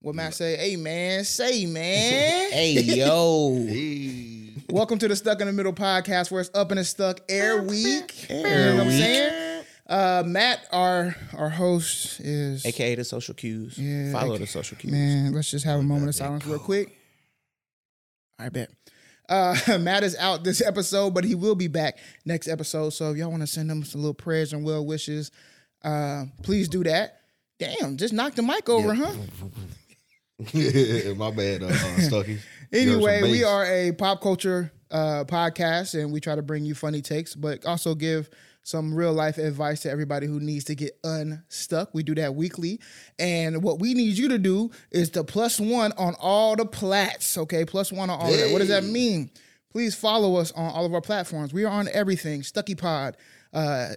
What Matt say? Hey man, say man. Hey yo. Hey. Welcome to the Stuck in the Middle podcast, where it's up and it's stuck air week. you know Air what I'm week. saying? Uh, Matt, our our host is AKA the social cues. Yeah, Follow aka- the social cues. man. Let's just have a moment of silence real quick. I bet. Uh, Matt is out this episode, but he will be back next episode. So if y'all want to send him some little prayers and well wishes, uh, please do that. Damn, just knock the mic over, huh? My bad, uh, uh, Stucky. Anyway, we are a pop culture uh, podcast, and we try to bring you funny takes, but also give some real life advice to everybody who needs to get unstuck. We do that weekly, and what we need you to do is to plus one on all the plats. Okay, plus one on all of that. What does that mean? Please follow us on all of our platforms. We are on everything. Stucky Pod. Uh,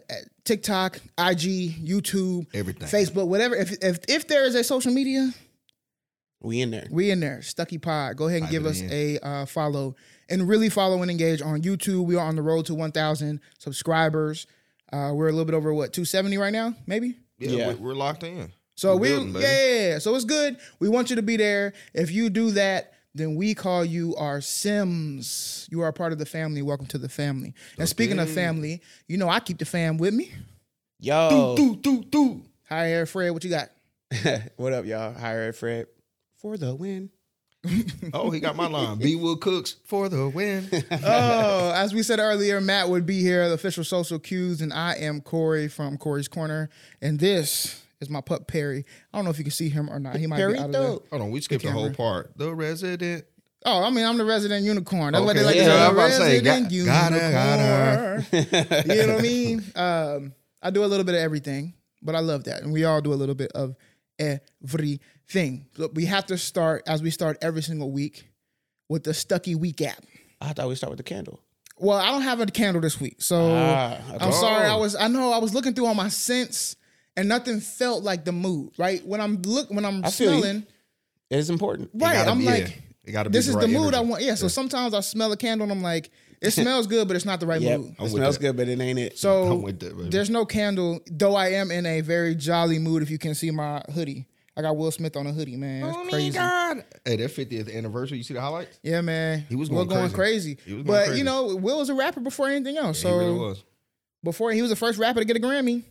TikTok, IG, YouTube, Everything. Facebook, whatever. If, if if there is a social media, We in there. we in there, Stucky Pod. Go ahead and Type give us in. a uh, follow and really follow and engage on YouTube. We are on the road to 1,000 subscribers. Uh, we're a little bit over what 270 right now, maybe. Yeah, Yeah. we- We're locked in. So We're we, building, yeah, yeah, yeah. so it's good. We want you to be there. If you do that, then we call you our Sims. You are a part of the family. Welcome to the family. And speaking of family, you know I keep the fam with me. Yo. Do, do, do. do. Hi, Air Fred. What you got? what up, y'all? Higher Ed Fred for the win. Oh, he got my line. B Wood Cooks for the win. oh, as we said earlier, Matt would be here, the official social cues, and I am Corey from Corey's Corner, and this is my pup Perry. I don't know if you can see him or not. He might be out of there. Perrito. Hold on, we skipped the whole part. The resident. Oh, I mean, I'm the resident unicorn. That's what they Okay, like yeah, to say. I The was about to say, resident got- got her, unicorn. you know what I mean? Um, I do a little bit of everything, but I love that, and we all do a little bit of everything. So we have to start as we start every single week with the Stucky Week app. I thought we start with the candle. Well, I don't have a candle this week, so Ah. I'm sorry. I was I know I was looking through all my scents and nothing felt like the mood. Right when I'm look when I'm I smelling, It is important. right? gotta I'm be- like, yeah, it gotta be this is the right mood I want. Yeah. So sometimes I smell a candle and I'm like, it smells good, but it's not the right Yep. mood. It I'm with smells that. good, but it ain't it. So I'm with that, there's no candle, though. I am in a very jolly mood. If you can see my hoodie, I got Will Smith on a hoodie, man. It's Oh, crazy. God. Hey, that 50th anniversary. You see the highlights? Yeah, man. He was Will going crazy. crazy. He was going but crazy. you know, Will was a rapper before anything else. Yeah, so he really was. before he was the first rapper to get a Grammy.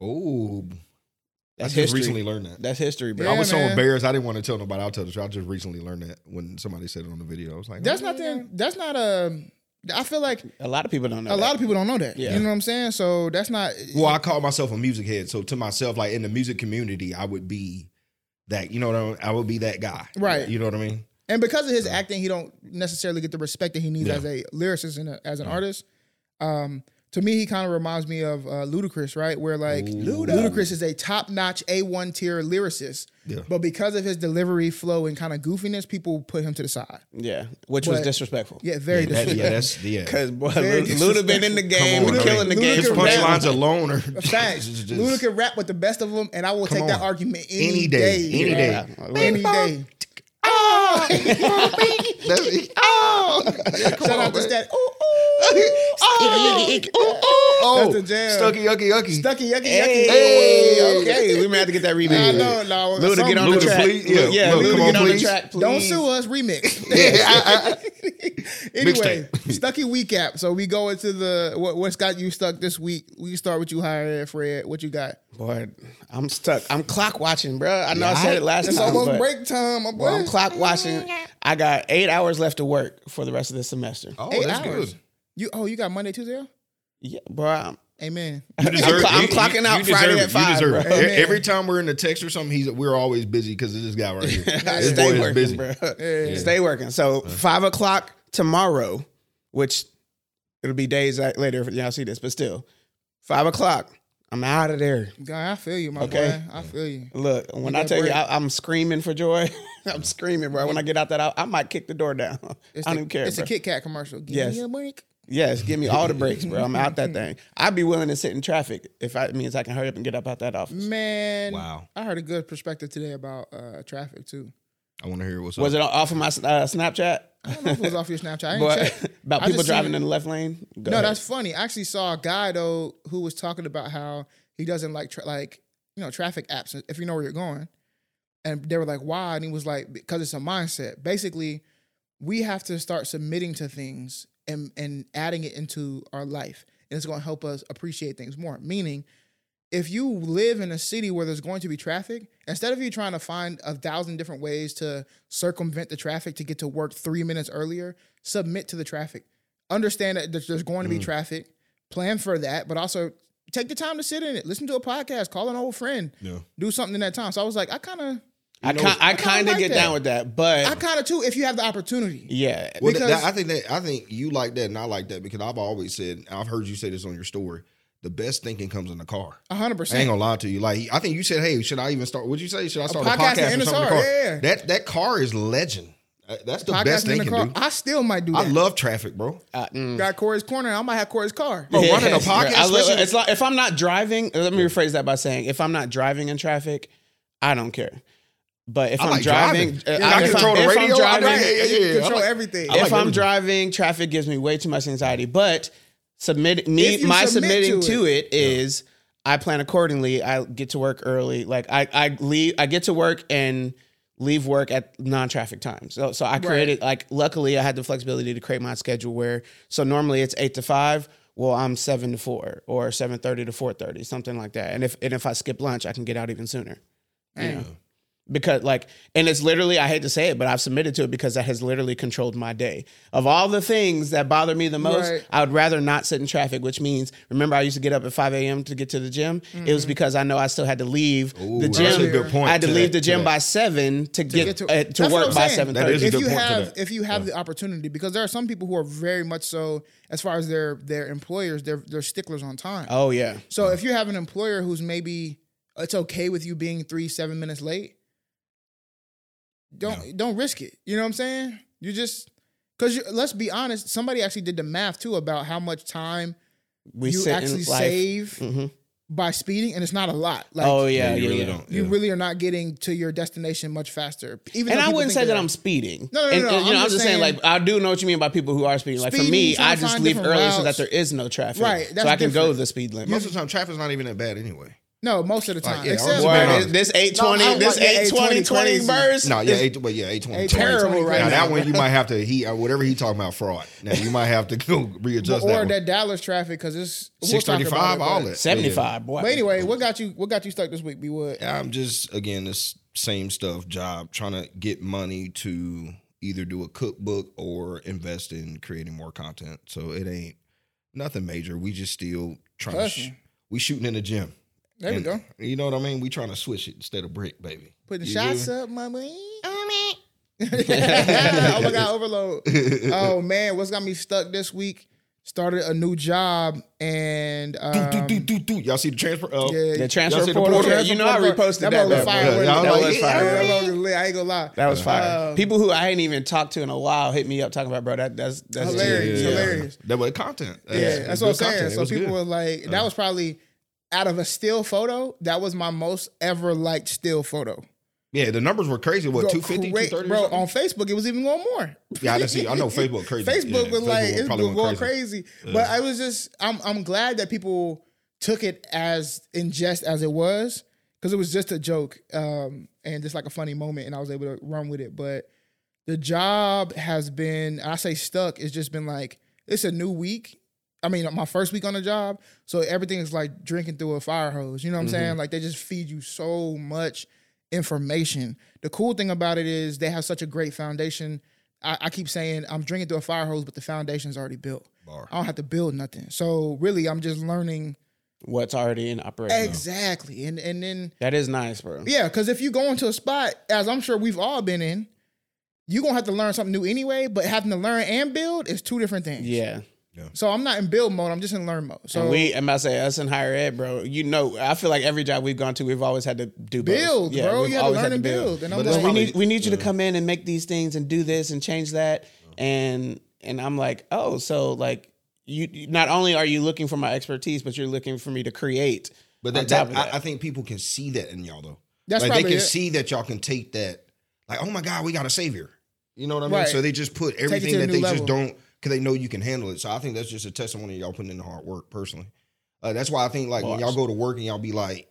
Oh, I That's just history. recently learned that. That's history, bro. Yeah, I was so embarrassed. I didn't want to tell nobody. I'll tell the truth. I just recently learned that when somebody said it on the video. I was like, That's oh, not the. That's not a. I feel like A lot of people don't know. a lot of people don't know that. Yeah. You know what I'm saying? So that's not. Well, I call myself a music head. So to myself, like in the music community, I would be that. You know what I mean? I would be that guy. Right. You know what I mean? And because of his acting, he don't necessarily get the respect that he needs Yeah. as a lyricist and a, as an artist. Um, to me, he kind of reminds me of uh, Ludacris, right? Where like Ludacris is a top notch A1 tier lyricist, Yeah. but because of his delivery, flow, and kind of goofiness, people put him to the side. Yeah, which was disrespectful. Yeah, very That- disrespectful. yeah, that's yeah. Because boy, Luda, Luda been in the game, on, killing the Luda- game His from Luda day punchlines one. alone are Facts. Luda can rap with the best of them, and I will Come take that argument any, Any day, any day. Yeah. any day. That's- Oh, shout out to man. Stat. Ooh, ooh, Oh, oh, oh, oh, That's the jam. Stucky, yucky, yucky. Stucky, yucky, yucky. Hey, okay, we may have to get that remix. I know, no. Luda, some- get on the track. please. Yeah, yeah, Luda, Luda, come get on, on the track, please. Don't sue us, remix. Yeah, I- anyway, Stucky week app. So we go into the what, what's got you stuck this week. We start with you, higher Fred. What you got? Boy, I'm stuck. I'm clock watching, bro. I know I said it last It's time. It's almost but- break time, my boy. Well, I'm clock watching. I got eight hours left to work for the rest of this semester. Oh, Eight that's hours. good. You oh, you got Monday, Tuesday? off? Yeah, bro. I'm, Amen. You deserve, cl- I'm you- clocking out you Friday deserve at five, You deserve bro. it. E- Every time we're in the text or something, he's we're always busy because of this guy right here. this boy stay is working, busy. bro. Stay working. So uh-huh. five o'clock tomorrow, which it'll be days later if y'all see this, but still, five o'clock. I'm out of there. God, I feel you, my Okay. boy. I feel you. Look, when I got tell you break. I, I'm screaming for joy, I'm screaming, bro. When I get out that, I, I might kick the door down. It's I don't the- even care. It's bro. a Kit Kat commercial. Give Yes. me a break. Yes, give me all the breaks, bro. I'm out that thing. I'd be willing to sit in traffic if I, it means I can hurry up and get up out that office. Man, Wow. I heard a good perspective today about uh, traffic too. I want to hear what's up. Was up. it off of my uh, Snapchat? I don't know if it was off your Snapchat. I ain't But check. about I people just seen driving in the left lane? Go No, ahead. that's funny. I actually saw a guy though who was talking about how he doesn't like tra- like you know traffic apps if you know where you're going. And they were like, why? And he was like, because it's a mindset. Basically, we have to start submitting to things and, and adding it into our life. And it's going to help us appreciate things more. Meaning, if you live in a city where there's going to be traffic, instead of you trying to find a thousand different ways to circumvent the traffic to get to work three minutes earlier, submit to the traffic. Understand that there's going to be mm. traffic, plan for that, but also take the time to sit in it, listen to a podcast, call an old friend, Yeah. do something in that time. So I was like, I kind of, I, kind, I kind of like get that. down with that, but I kind of too, if you have the opportunity. yeah, Well, Because- that, I think that I think you like that and I like that because I've always said I've heard you say this on your story. The best thinking comes in the car. A hundred I ain't percent. gonna lie to you. Like I think you said, "Hey, should I even start?" What'd you say? Should I start a, podcast podcast in or the something in car, the car? yeah, yeah. That that car is legend. That's the best Podcasting in thing the can car. do. I still might do I love traffic, bro. uh, mm. Got Corey's corner. I might have Corey's car. Bro, running a Yes, podcast, I love- it's like if I'm not driving. Let me rephrase that by saying, if I'm not driving in traffic, I don't care. But if I I'm like driving, driving. uh, Yeah, I if control I'm- the radio. I driving- like- yeah, yeah, yeah. control I like- everything. I if I'm everything. driving, traffic gives me way too much anxiety. But submit me my submit submitting to to it is I plan accordingly. I get to work early. Like I I leave I get to work and leave work at non-traffic times. So so I created like luckily I had the flexibility to create my schedule where so normally it's 8 to 5 well, I'm seven to four or seven thirty to four thirty, something like that. And if and if I skip lunch, I can get out even sooner. You know? Because like and it's literally i hate to say it but i've submitted to it because that has literally controlled my day. Of all the things that bother me the most Right. i would rather not sit in traffic which means remember i used to get up at 5 a.m to get to the gym? It was because i know i still had to leave Ooh, the that's gym. a good point i had to, to leave that- the gym that. by 7 to, get, get to- uh, to That's what work I'm by saying. 7.30 That is a if good you point have if you have the opportunity because there are some people who are very much so as far as their their employers they're they're sticklers on time. Oh yeah. So if you have an employer who's maybe it's okay with you being three seven minutes late don't don't risk it you know what i'm saying you just because let's be honest somebody actually did the math too about how much time we you actually in life save Mhm. by speeding and it's not a lot like oh yeah Yeah, you yeah, really yeah. don't. you yeah. really are not getting to your destination much faster even And I wouldn't say that I'm speeding. No, no, and, no, and, no, you know, I'm I'm just just saying, saying- like, I do know what you mean by people who are speeding. Like for me, I just leave different early so that there is no traffic. Right, So that's I can go different. the speed limit. Most of the time, traffic's not even that bad anyway. No most of the time Like, yeah, except I'm Well, this, this 820, No, this like the 820 820 20 crazy. burst. No, yeah, is eight, but yeah, eight twenty. 820, terrible right Now now. that one you might have to he uh, whatever he talking about fraud. Now you might have to go readjust or that. that. Dallas traffic because it's we'll Six talk about it, all but- that. 75, boy. But anyway, what got you? What got you stuck this week? Be what? Yeah, I'm just again this same stuff job trying to get money to either do a cookbook or invest in creating more content. So it ain't nothing major. We just still trying to sh- we shooting in the gym. There we go. You know what I mean? We trying to switch it instead of brick, baby. Putting You shots feel up, my boy. oh my god, overload. oh man, what's got me stuck this week? Started a new job and um, do, do, do, do. Y'all see the transfer? Uh, yeah, The transfer Y'all see the portal. portal? Yeah, you know I reposted that. That, was bad fire. boy. Yeah, it? I That was was like, fire. Yeah, that was lit. I ain't gonna lie. That was fire. Um, People who I ain't even talked to in a while hit me up talking about, bro. That that's that's Hilarious, Yeah, yeah, yeah. hilarious. That was content. Yeah, that's what I'm saying. content. So people good. were like, that was probably out of a still photo. That was my most ever liked still photo. Yeah, the numbers were crazy. What, Go 250, cra- 230? Bro, on Facebook, it was even going more. Yeah, I see. I know Facebook crazy. Facebook Yeah, was like Facebook it's went going crazy. But I was just I'm I'm glad that people took it as in jest as it was because it was just a joke um, and just like a funny moment, and I was able to run with it. But the job has been I say stuck. It's just been like it's a new week. I mean, my first week on the job, so everything is like drinking through a fire hose. You know what I'm mm-hmm. saying? Like they just feed you so much information. The cool thing about it is they have such a great foundation. I, I keep saying I'm drinking through a fire hose, but the foundation's already built. Bar. I don't have to build nothing. So really, I'm just learning What's already in operation. exactly, and and then That is nice, bro. yeah, because if you go into a spot, as I'm sure we've all been in, you're gonna have to learn something new anyway. But having to learn and build is two different things. Yeah. So I'm not in build mode. I'm just in learn mode. So and we, I'm about say, us in higher ed, bro. You know, I feel like every job we've gone to, we've always had to do both. build, Yeah, bro. we've You have to learn had and build. And I'm But like, we need we need you to come in and make these things and do this and change that. And and I'm like, oh, so like you you- not only are you looking for my expertise, but you're looking for me to create. But on that, that, that. I, I think people can see that in y'all though. That's like they can it. see that y'all can take that. Like, oh my God, we got a savior. You know what I mean? Right. So they just put everything that new they level. just don't because they know you can handle it. So I think that's just a testimony of y'all putting in the hard work personally. Uh, that's why I think like when y'all go to work and y'all be like,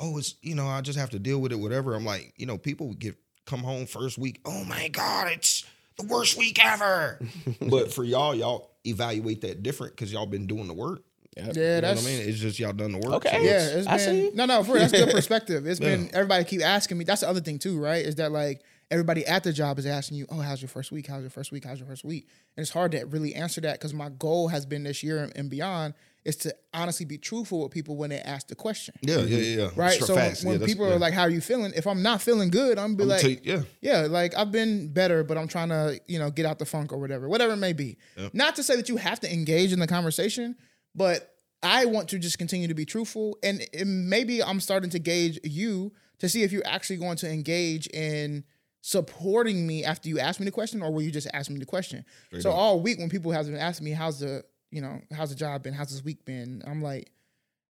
oh, it's you know, I just have to deal with it, whatever. I'm like, you know, people get come home first week. Oh my god, it's the worst week ever. but for y'all, y'all evaluate that different because y'all been doing the work. Yeah, You know that's what I mean? It's just y'all done the work. Okay. so yeah. it's- It's I see. been no, no. For that's good perspective. It's been everybody keep asking me. That's the other thing too, right? Is that like everybody at the job is asking you, oh, how's your first week? How's your first week? How's your first week? And it's hard to really answer that because my goal has been this year and- beyond is to honestly be truthful with people when they ask the question. yeah, yeah, yeah. Right. So facts. when Yeah, people yeah. are like, "How are you feeling?" If I'm not feeling good, I'm be I'm like, you- yeah, Yeah, like I've been better, but I'm trying to, you know, get out the funk or whatever, whatever it may be. Not to say that you have to engage in the conversation, but I want to just continue to be truthful. And maybe I'm starting to gauge you to see if you're actually going to engage in supporting me after you ask me the question, or will you just ask me the question? so up. all week when people have been asking me, how's the, you know, how's the job been? How's this week been? I'm like,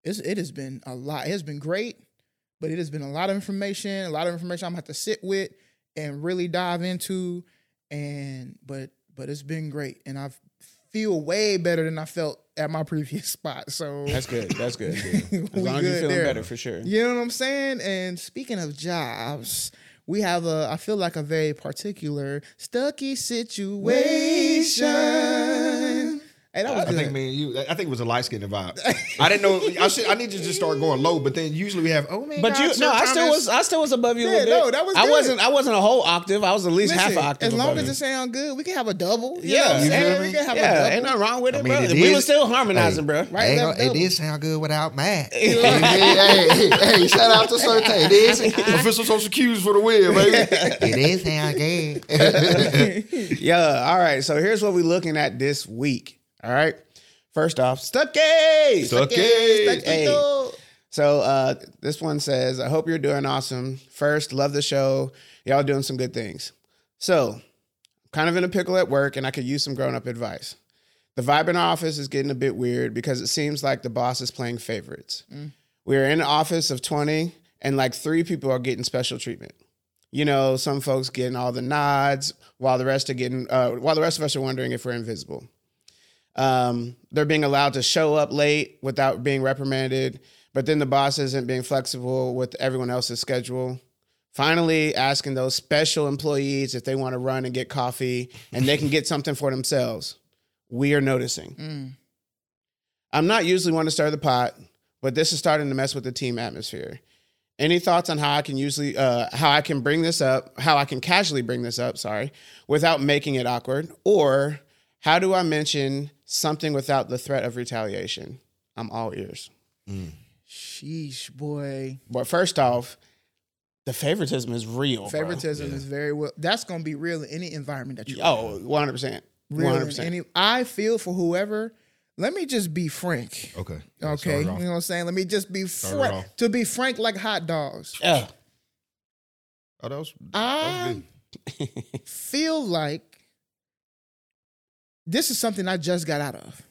it has been a lot. It has been great, but it has been a lot of information, a lot of information I'm gonna have to sit with and really dive into. And but but it's been great, and I feel way better than I felt at my previous spot. So That's good. That's good. As long as you're feeling there. better, for sure. you know what I'm saying? And speaking of jobs, we have a I feel like a very particular stucky situation. Hey, that was I good. think me and you. I think it was a light skinned vibe. I didn't know. I should. I need to just start going low. But then usually we have. Oh man, But you, no, I still was, I still was above you a Yeah, little bit. no, that was I good. wasn't, I wasn't a whole octave. I was at least half Listen, an octave. as long above as you. it sound good, we can have a double. You Yeah. know what I'm You saying? feel We can have yeah, a ain't nothing wrong with it, mean, bro. it we is- were still harmonizing, bro. Right, Ain't left gonna- it double. did sound good without Matt. hey, hey, hey, hey, shout out to Sir It is official social cues for the win, baby. it is sound good. Yeah. All right. So here's what we're looking at this week. All right. First off, Stucky. Stucky. Hey. So uh, this one says, I hope you're doing awesome. First, love the show. Y'all doing some good things. So, kind of in a pickle at work, and I could use some grown up advice. The vibe in our office is getting a bit weird because it seems like the boss is playing favorites. We're in an office of 20, and like three people are getting special treatment. You know, some folks getting all the nods, while the rest are getting, uh, while the rest of us are wondering if we're invisible. Um, they're being allowed to show up late without being reprimanded, but then the boss isn't being flexible with everyone else's schedule. Finally, asking those special employees if they want to run and get coffee and they can get something for themselves. We are noticing. Mm. I'm not usually one to stir the pot, but this is starting to mess with the team atmosphere. Any thoughts on how I can usually, uh, how I can bring this up, how I can casually bring this up, sorry, without making it awkward, or how do I mention something without the threat of retaliation? I'm all ears. Sheesh, boy. But first off, the favoritism is real. bro. Favoritism is very well. That's gonna be real in any environment that you. Oh, 100%. 100%. any. I feel for whoever. Let me just be frank. Okay. Okay, you know what I'm saying. Let me just be frank. To be frank, like hot dogs. yeah. Oh, that was. I feel like this is something I just got out of.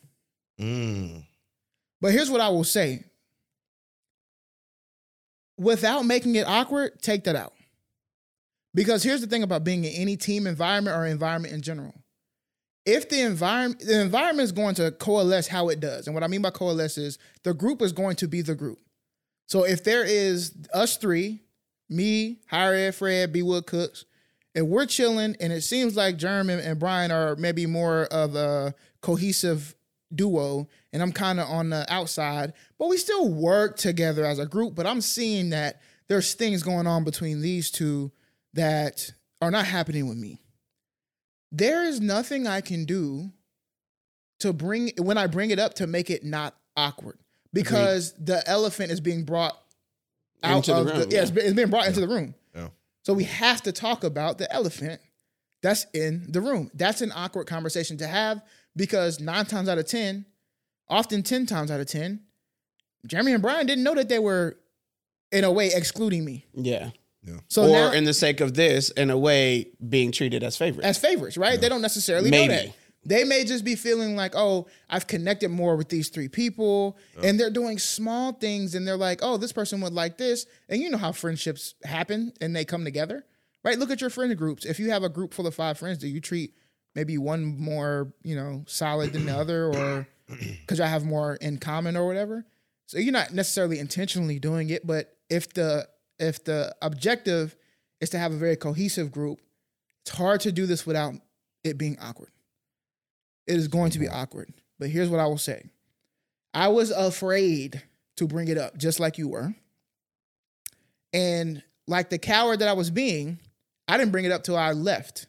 Mm. But here's what I will say. Without making it awkward, take that out. Because here's the thing about being in any team environment or environment in general. If the environment the environment is going to coalesce how it does, and what I mean by coalesce is the group is going to be the group. So if there is us three, me, Higher Ed Fred, B Wood Cooks, and we're chilling, and it seems like Jerm and, and Brian are maybe more of a cohesive duo, and I'm kind of on the outside, but we still work together as a group. But I'm seeing that there's things going on between these two that are not happening with me. There is nothing I can do to bring when I bring it up to make it not awkward because the elephant is being brought out Into the of room, the yeah, yeah. been- it's being brought into the room. Yeah. So we have to talk about the elephant that's in the room. That's an awkward conversation to have because nine times out of 10, often 10 times out of 10, Jeremy and Brian didn't know that they were, in a way, excluding me. Yeah. So or now, in the sake of this, in a way, being treated as favorites. as favorites, right? They don't necessarily Maybe. know that. They may just be feeling like, oh, I've connected more with these three people, and they're doing small things, and they're like, oh, this person would like this, and you know how friendships happen and they come together, right? Look at your friend groups. If you have a group full of five friends, do you treat maybe one more, you know, solid than the other, or because I have more in common or whatever? So you're not necessarily intentionally doing it, but if the if the objective is to have a very cohesive group, it's hard to do this without it being awkward. It is going to be mm-hmm. awkward. But here's what I will say. I was afraid to bring it up, just like you were. And like the coward that I was being, I didn't bring it up till I left.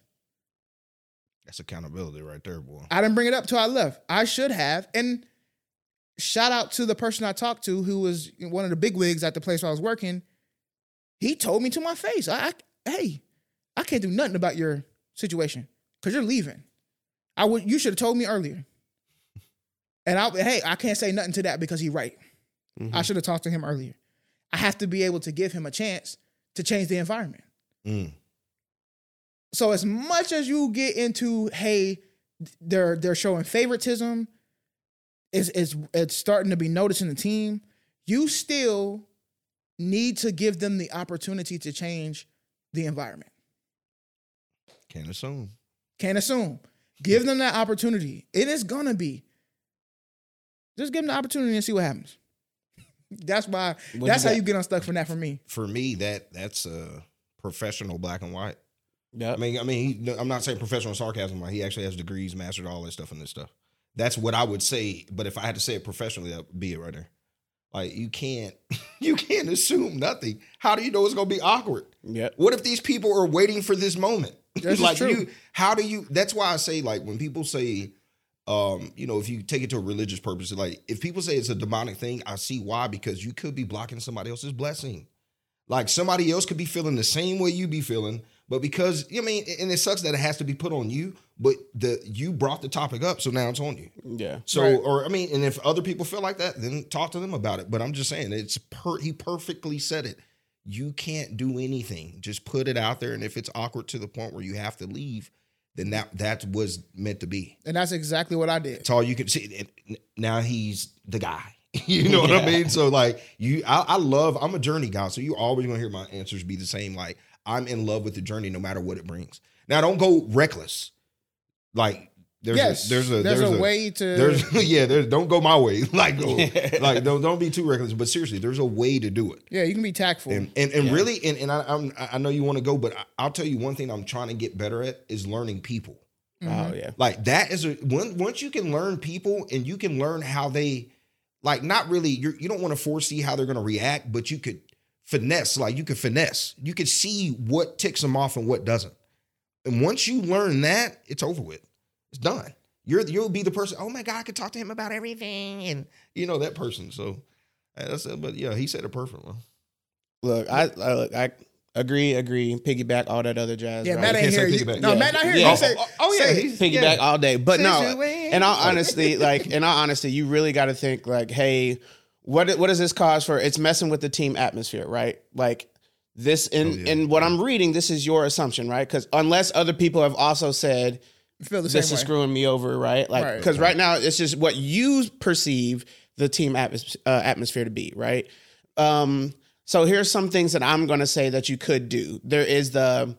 That's accountability right there, boy. I didn't bring it up till I left. I should have. And shout out to the person I talked to who was one of the big wigs at the place where I was working. He told me to my face, I, I hey, I can't do nothing about your situation because you're leaving. I would you should have told me earlier. And I hey, I can't say nothing to that because he's right. I should have talked to him earlier. I have to be able to give him a chance to change the environment. Mm. So as much as you get into, hey, they're they're showing favoritism, it's it's it's starting to be noticed in the team. You still need to give them the opportunity to change the environment. Can't assume. Can't assume. Give them that opportunity. It is gonna be. Just give them the opportunity and see what happens. That's why. What that's you how got? you get unstuck from that. For me, For me, that that's a professional black and white. Yeah. I mean, I mean, he, I'm not saying professional sarcasm. Like he actually has degrees, mastered all that stuff and this stuff. That's what I would say. But if I had to say it professionally, that would be it right there. Like you can't, you can't assume nothing. How do you know it's gonna be awkward? Yep. What if these people are waiting for this moment? This is like true. you, how do you? That's why I say like when people say, um, you know, if you take it to a religious purpose, like if people say it's a demonic thing, I see why because you could be blocking somebody else's blessing. Like somebody else could be feeling the same way you be feeling, but because I mean, and it sucks that it has to be put on you, but the you brought the topic up, so now it's on you. Yeah. So, Right. or I mean, and if other people feel like that, then talk to them about it. But I'm just saying, it's per. He perfectly said it. You can't do anything. Just put it out there, and if it's awkward to the point where you have to leave, then that that was meant to be. and that's exactly what I did. That's all you can see. Now he's the guy. You know what I mean? So like you, I, I love. I'm a journey guy, so you're always gonna hear my answers be the same. Like I'm in love with the journey, no matter what it brings. Now don't go reckless. Like there's yes, a, there's a there's, a, way to. there's yeah, there's don't go my way. Like go, like don't don't be too reckless. But seriously, there's a way to do it. yeah, you can be tactful. And and, and really, and, and I I'm, I know you want to go, but I, I'll tell you one thing I'm trying to get better at is learning people. Mhm. Oh yeah. Like that is a when, once you can learn people and you can learn how they like not really you're, you don't want to foresee how they're going to react, but you could finesse like you could finesse. You could see what ticks them off and what doesn't. And once you learn that, it's over with. It's done. You're you'll be the person. Oh my god, I could talk to him about everything, and you know that person. So that's it. But yeah, he said it perfect. Man. Look, I, I look, I agree, agree. Piggyback all that other jazz. yeah, right? Matt You ain't can't here. You- piggyback. no, Yeah. Matt not here. Yeah. You say, oh, oh, oh, yeah, he's- piggyback yeah. all day. But no, and in all honesty, like in all honesty, you really got to think like, hey, what what does this cause for? It's messing with the team atmosphere, right? Like this, in Oh, yeah. in what I'm reading, this is your assumption, right? Because unless other people have also said feel the this same is way. screwing me over, right? Like Right. because right. now it's just what you perceive the team atmos- uh, atmosphere to be, right? Um, so here's some things that I'm going to say that you could do. There is the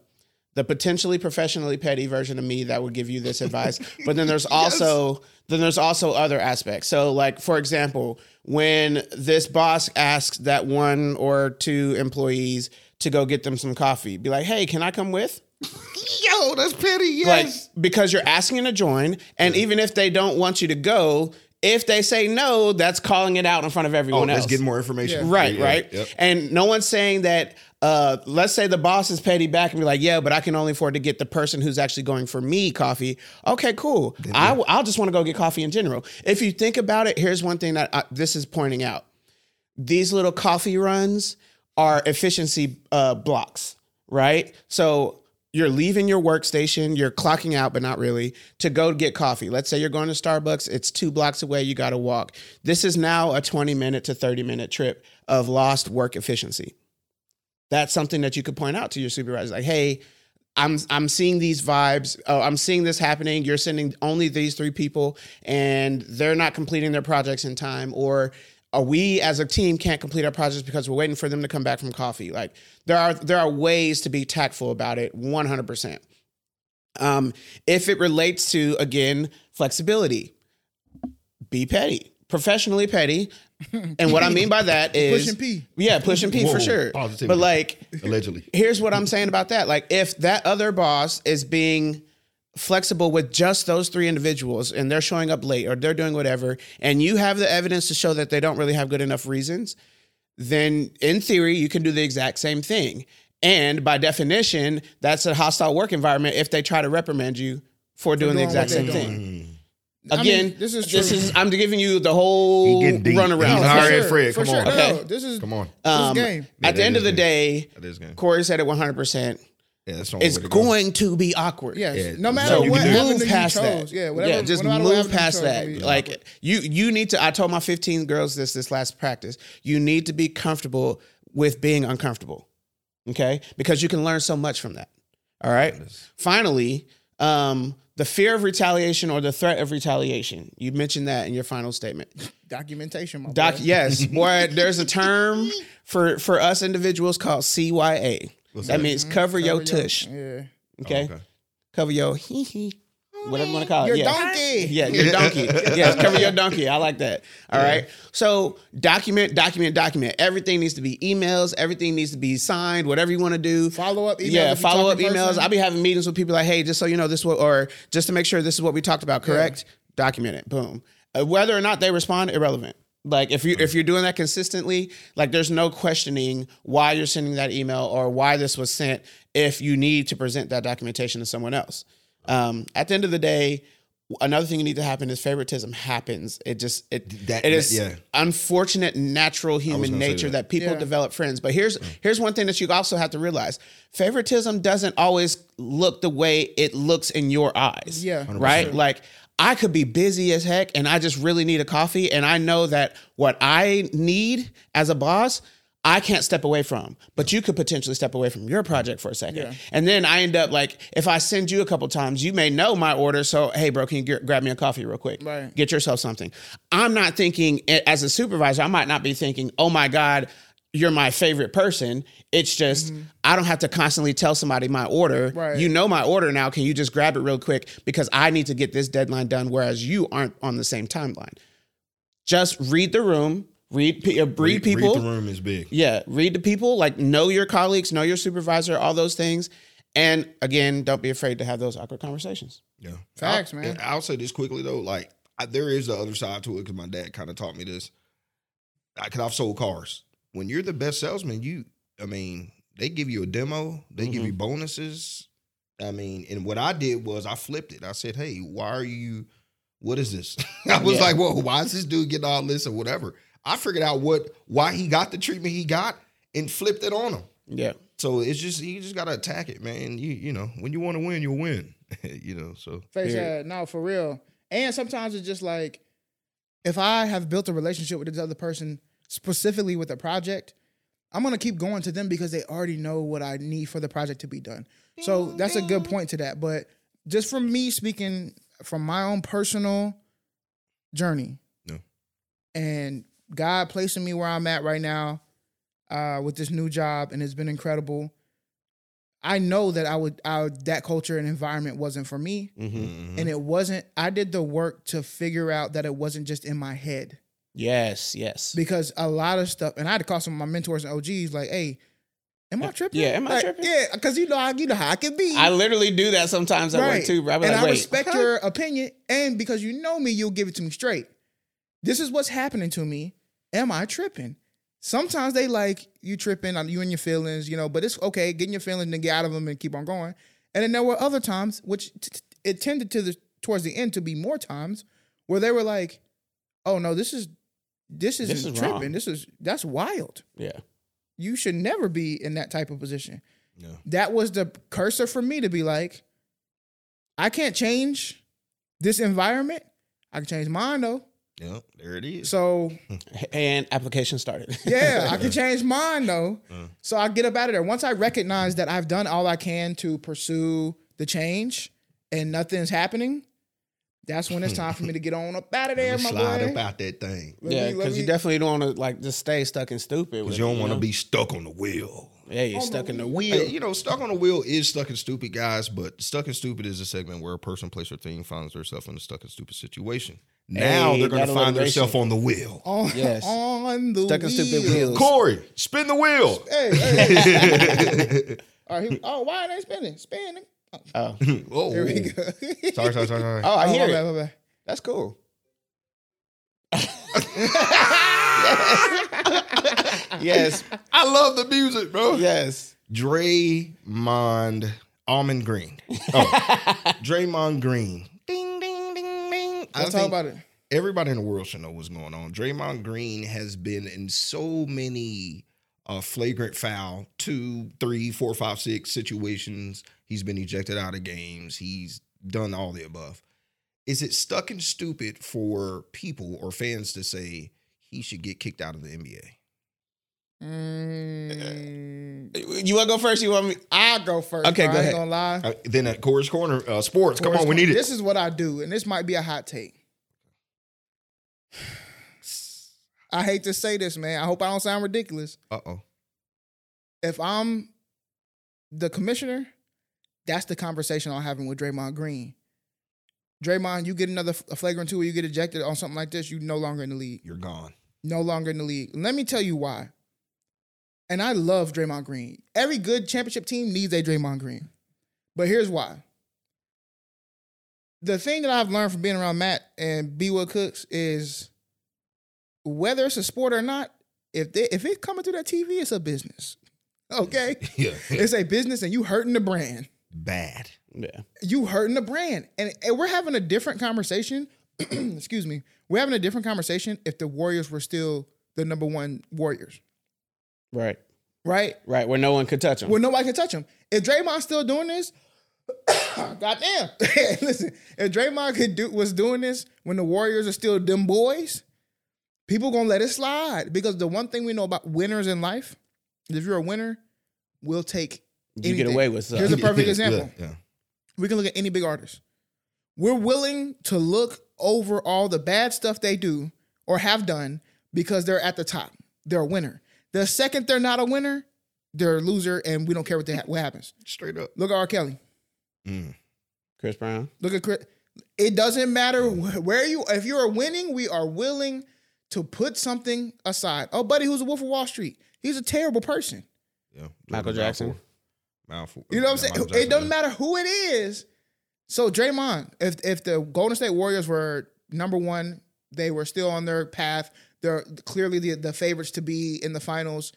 the potentially professionally petty version of me that would give you this advice, but then there's also then there's also other aspects. So like for example, when this boss asks that one or two employees to go get them some coffee, be like, "Hey, can I come with?" Yo, that's petty. like Yes. because you're asking to join and even if they don't want you to go if they say no that's calling it out in front of oh, everyone let's else get more information. right Yeah, right Yep. and no one's saying that uh, let's say the boss is petty back and be like yeah but i can only afford to get the person who's actually going for me coffee okay cool I, will just want to go get coffee in general if you think about it here's one thing that I, this is pointing out these little coffee runs are efficiency uh, blocks, right? So you're leaving your workstation, you're clocking out, but not really, to go get coffee. Let's say you're going to Starbucks, it's two blocks away, you got to walk. This is now a 20 minute to 30 minute trip of lost work efficiency. That's something that you could point out to your supervisor, like, hey, I'm I'm seeing these vibes. Oh, I'm seeing this happening. You're sending only these three people, and they're not completing their projects in time, or or we as a team can't complete our projects because we're waiting for them to come back from coffee. Like there are there are ways to be tactful about it. One hundred percent. Um, if it relates to again flexibility, be petty, professionally petty. And what I mean by that is Pushing P. Yeah, pushing P for Whoa, sure. positivity. But like Allegedly. here's what I'm saying about that. Like, if that other boss is being flexible with just those three individuals and they're showing up late or they're doing whatever, and you have the evidence to show that they don't really have good enough reasons, then in theory, you can do the exact same thing. And by definition, that's a hostile work environment if they try to reprimand you for doing, the exact same they're thing. Mm. I Again, mean, this is this is I'm giving you the whole He getting deep. runaround. He's for sure, at Fred. for Come sure. on. No, Okay. no, this is Come on. this Um, game. Yeah, At the end of the good. day, That is good. Corey said it 100%. Yeah, that's the It's way to go. going to be awkward. Yes. Yeah, no matter so So what you can avenue move you past chose. that. Yeah, whatever. yeah, just no matter what move avenue you past chose, that. it'll be Like awkward. you, you need to. I told my 15 girls this this last practice. You need to be comfortable with being uncomfortable. Okay, because you can learn so much from that. All right. Finally, um, the fear of retaliation or the threat of retaliation. You mentioned that in your final statement. documentation, my Doc, boy. yes, boy. There's a term for for us individuals called CYA. What's that that? means cover, your tush. Yeah. Okay? okay. cover your hee hee, whatever you want to call it. Your yeah. donkey. Yeah, your donkey. yes, cover your donkey. I like that. All right. So document, document, document. Everything needs to be emails. Everything needs to be signed. Whatever you want to do. Follow up emails. Yeah, follow up emails. person. I'll be having meetings with people like, hey, just so you know, this what, or just to make sure this is what we talked about. Correct. Document it. Boom. Uh, whether or not they respond, irrelevant. Like if you if you're doing that consistently, like there's no questioning why you're sending that email or why this was sent if you need to present that documentation to someone else. Um, at the end of the day, another thing you need to happen is favoritism happens. It just it That- it is yeah. unfortunate natural human nature that. that, people Yeah. develop friends. But here's here's one thing that you also have to realize: favoritism doesn't always look the way it looks in your eyes. Yeah, 100%. right. Like I could be busy as heck, and I just really need a coffee, and I know that what I need as a boss. I can't step away from, but you could potentially step away from your project for a second. Yeah. And then I end up like, if I send you a couple times, you may know my order. So, hey, bro, can you get, grab me a coffee real quick? Right. Get yourself something. I'm not thinking, as a supervisor, I might not be thinking, oh my God, you're my favorite person. It's just, I don't have to constantly tell somebody my order. Right. You know my order now. Can you just grab it real quick? Because I need to get this deadline done, whereas you aren't on the same timeline. Just read the room, read, pe- uh, read, people. Read the room is big. Yeah, read the people, like know your colleagues, know your supervisor, all those things. And again, don't be afraid to have those awkward conversations. Yeah. Facts, I'll, man. and I'll say this quickly though, like I, there is the other side to it because my dad kind of taught me this. Because I've sold cars. When you're the best salesman, you, I mean, they give you a demo, they give you mm-hmm. bonuses. I mean, and what I did was I flipped it. I said, "Hey, why are you? What is this?" I was Yeah. like, "Well, why is this dude getting all this or whatever?" I figured out what why he got the treatment he got and flipped it on him. Yeah. So it's just you just gotta attack it, man. You you know when you want to win, you'll win. you know, so Face Period. head. Uh, no, for real. And sometimes it's just like if I have built a relationship with this other person, specifically with a project, I'm gonna keep going to them because they already know what I need for the project to be done. So that's a good point to that. But just from me speaking from my own personal journey, No. and God placing me where I'm at right now uh, with this new job, and it's been incredible. I know that I would, I would that culture and environment wasn't for me Mm-hmm. and it wasn't i did the work to figure out that it wasn't just in my head Yes. Yes. because a lot of stuff and i had to call some of my mentors and og's like hey am i tripping Yeah, am I Like, tripping? yeah because you know how you know how i can be I literally do that sometimes at work too, bro. I and like, i respect your opinion and because you know me you'll give it to me straight this is what's happening to me am i tripping sometimes they like you tripping on you and your feelings you know but it's okay getting your feelings and get out of them and keep on going and then there were other times which t- t- it tended to the towards the end to be more times where they were like oh no this is this isn't is tripping wrong. this is that's wild Yeah. you should never be in that type of position yeah. that was the cursor for me to be like, I can't change this environment. I can change mine though. Yeah, there it is. So And application started. yeah, I can change mine though. Mm. So I get up out of there. Once I recognize that I've done all I can to pursue the change and nothing's happening, that's when it's hmm. time for me to get on up out of there, Let me my slide boy. up out that thing Let yeah, because you definitely don't want to like just stay stuck and stupid. because you don't want to be stuck on the wheel. Yeah, you're stuck in the Hey, wheel. you know, stuck on the wheel is stuck and stupid, guys. But stuck and stupid is a segment where a person, place, or thing finds themselves in a stuck and stupid situation. Now Hey, they're going to find themselves on the wheel. On, Yes. on the Stuck in stupid wheel. wheels. Corey, spin the wheel. Hey, hey. All right, he- oh, why are they spinning? Spinning. Oh, Oh, Here we go. sorry, sorry, sorry, sorry. oh, I Oh, hear my it. bad, my bad. That's cool. yes, I love the music, bro. yes. Draymond Almond Green. Oh, Draymond Green. Ding, ding, ding, ding. I Let's talk think about it. everybody in the world should know what's going on. Draymond Green has been in so many uh, flagrant foul, two, three, four, five, six situations. He's been ejected out of games. He's done all the above. Is it stuck and stupid for people or fans to say he should get kicked out of the NBA? Mm, You want to go first? You want me? I'll go first. Okay, bro. go I ain't ahead. gonna lie. Uh, then at Core's Corner, uh, sports. Come on, we need it. This is what I do, and this might be a hot take. I hate to say this, man. I hope I don't sound ridiculous. Uh oh. If I'm the commissioner, that's the conversation I'm having with Draymond Green. Draymond, you get another flagrant two, or you get ejected on something like this, you're no longer in the league. You're gone. No longer in the league. Let me tell you why. And I love Draymond Green. Every good championship team needs a Draymond Green. But here's why. The thing that I've learned from being around Matt and B. Will Cooks is whether it's a sport or not, if they if it's coming through that TV, it's a business. Okay? Yeah. it's a business and you hurting the brand Bad. Yeah. you hurting the brand. And, and we're having a different conversation. excuse me. We're having a different conversation if the Warriors were still the number one Warriors, Right. right? Right. Where no one could touch him. Where nobody can touch them. If Draymond's still doing this, goddamn. Listen, if Draymond could do was doing this when the Warriors are still them boys, people gonna let it slide. Because the one thing we know about winners in life is if you're a winner, we'll take you get away with something. Here's a perfect example. Yeah. yeah. we can look at any big artist. We're willing to look over all the bad stuff they do or have done because they're at the top. They're a winner. The second they're not a winner, they're a loser, and we don't care what, they ha- what happens. Straight up. Look at R. Kelly. Mm. Chris Brown. Look at Chris. It doesn't matter wh- where you. If you're winning, we are willing to put something aside. Oh, buddy, who's a Wolf of Wall Street? He's a terrible person. Yeah. Michael Jackson. Belfort. Belfort. You know what I'm saying? Michael It doesn't yeah. matter who it is. So Draymond, if if the Golden State Warriors were number one, they were still on their path. They're clearly the, the favorites to be in the finals.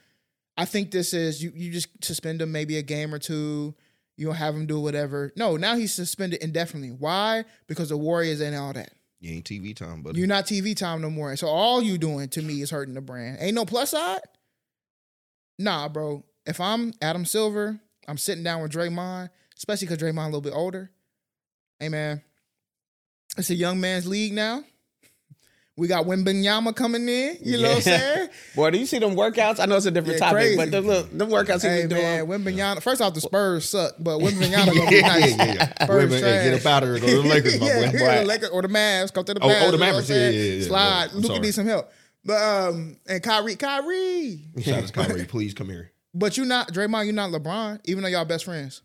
I think this is you. You just suspend him maybe a game or two. You don't have him do whatever. No, now he's suspended indefinitely. Why? Because the Warriors ain't all that. You ain't TV time, buddy. You're not TV time no more. So all you doing to me is hurting the brand. Ain't no plus side. Nah, bro. If I'm Adam Silver, I'm sitting down with Draymond, especially because Draymond a little bit older. Hey man, it's a young man's league now. We got Wembanyama coming in. You know what I'm saying? Boy, do you see them workouts? I know it's a different Yeah, topic, crazy. but them, look, them workouts he hey man, doing. Wembanyama. First off, the Spurs suck, but Wembanyama gonna be yeah, nice. yeah, yeah. Spurs Women, hey, get trash. up out of here. Go to the Lakers, my yeah, boy. yeah, the Lakers or the Mavs. Come to the Oh, oh, Mavs. the you know what Yeah, yeah, yeah, Slide. yeah. I'm Luka sorry. needs some help. But um, and Kyrie, Kyrie. Shout out to Kyrie. Please come here. But you're not Draymond. You're not LeBron. Even though y'all best friends,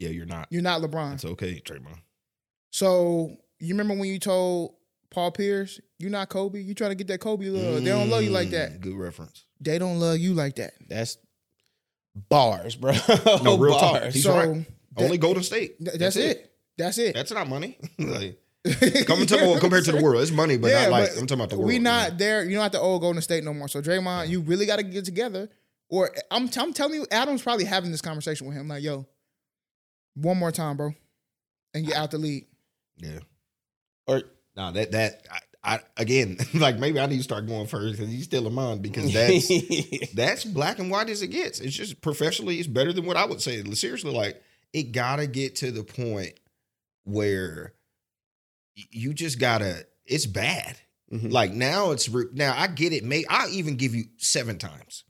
Yeah, you're not. you're not LeBron. It's okay, Draymond. So you remember when you told Paul Pierce, "You're not Kobe. You trying to get that Kobe love. They don't love you like that. Mm, Good reference. They don't love you like that." That's bars, bro. No, real talk. bars. He's so right. that- Only Golden State. th- that's, it. That's it. That's not money. like, coming to well, compared to the world, it's money, but not like I'm talking about the world. We not know? there. You're not the old Golden State no more. So Draymond, you really got to get together. Or I'm, I'm telling you, Adam's probably having this conversation with him. Like, yo, one more time, bro, and you're out the league. Yeah. or No, that that I, I again like maybe I need to start going first because he's still in mine because that's that's black and white as it gets. It's just professionally, it's better than what I would say. Seriously, like it gotta get to the point where you just gotta. It's bad. Mhm. Like now, it's now I get it. May I even give you seven times?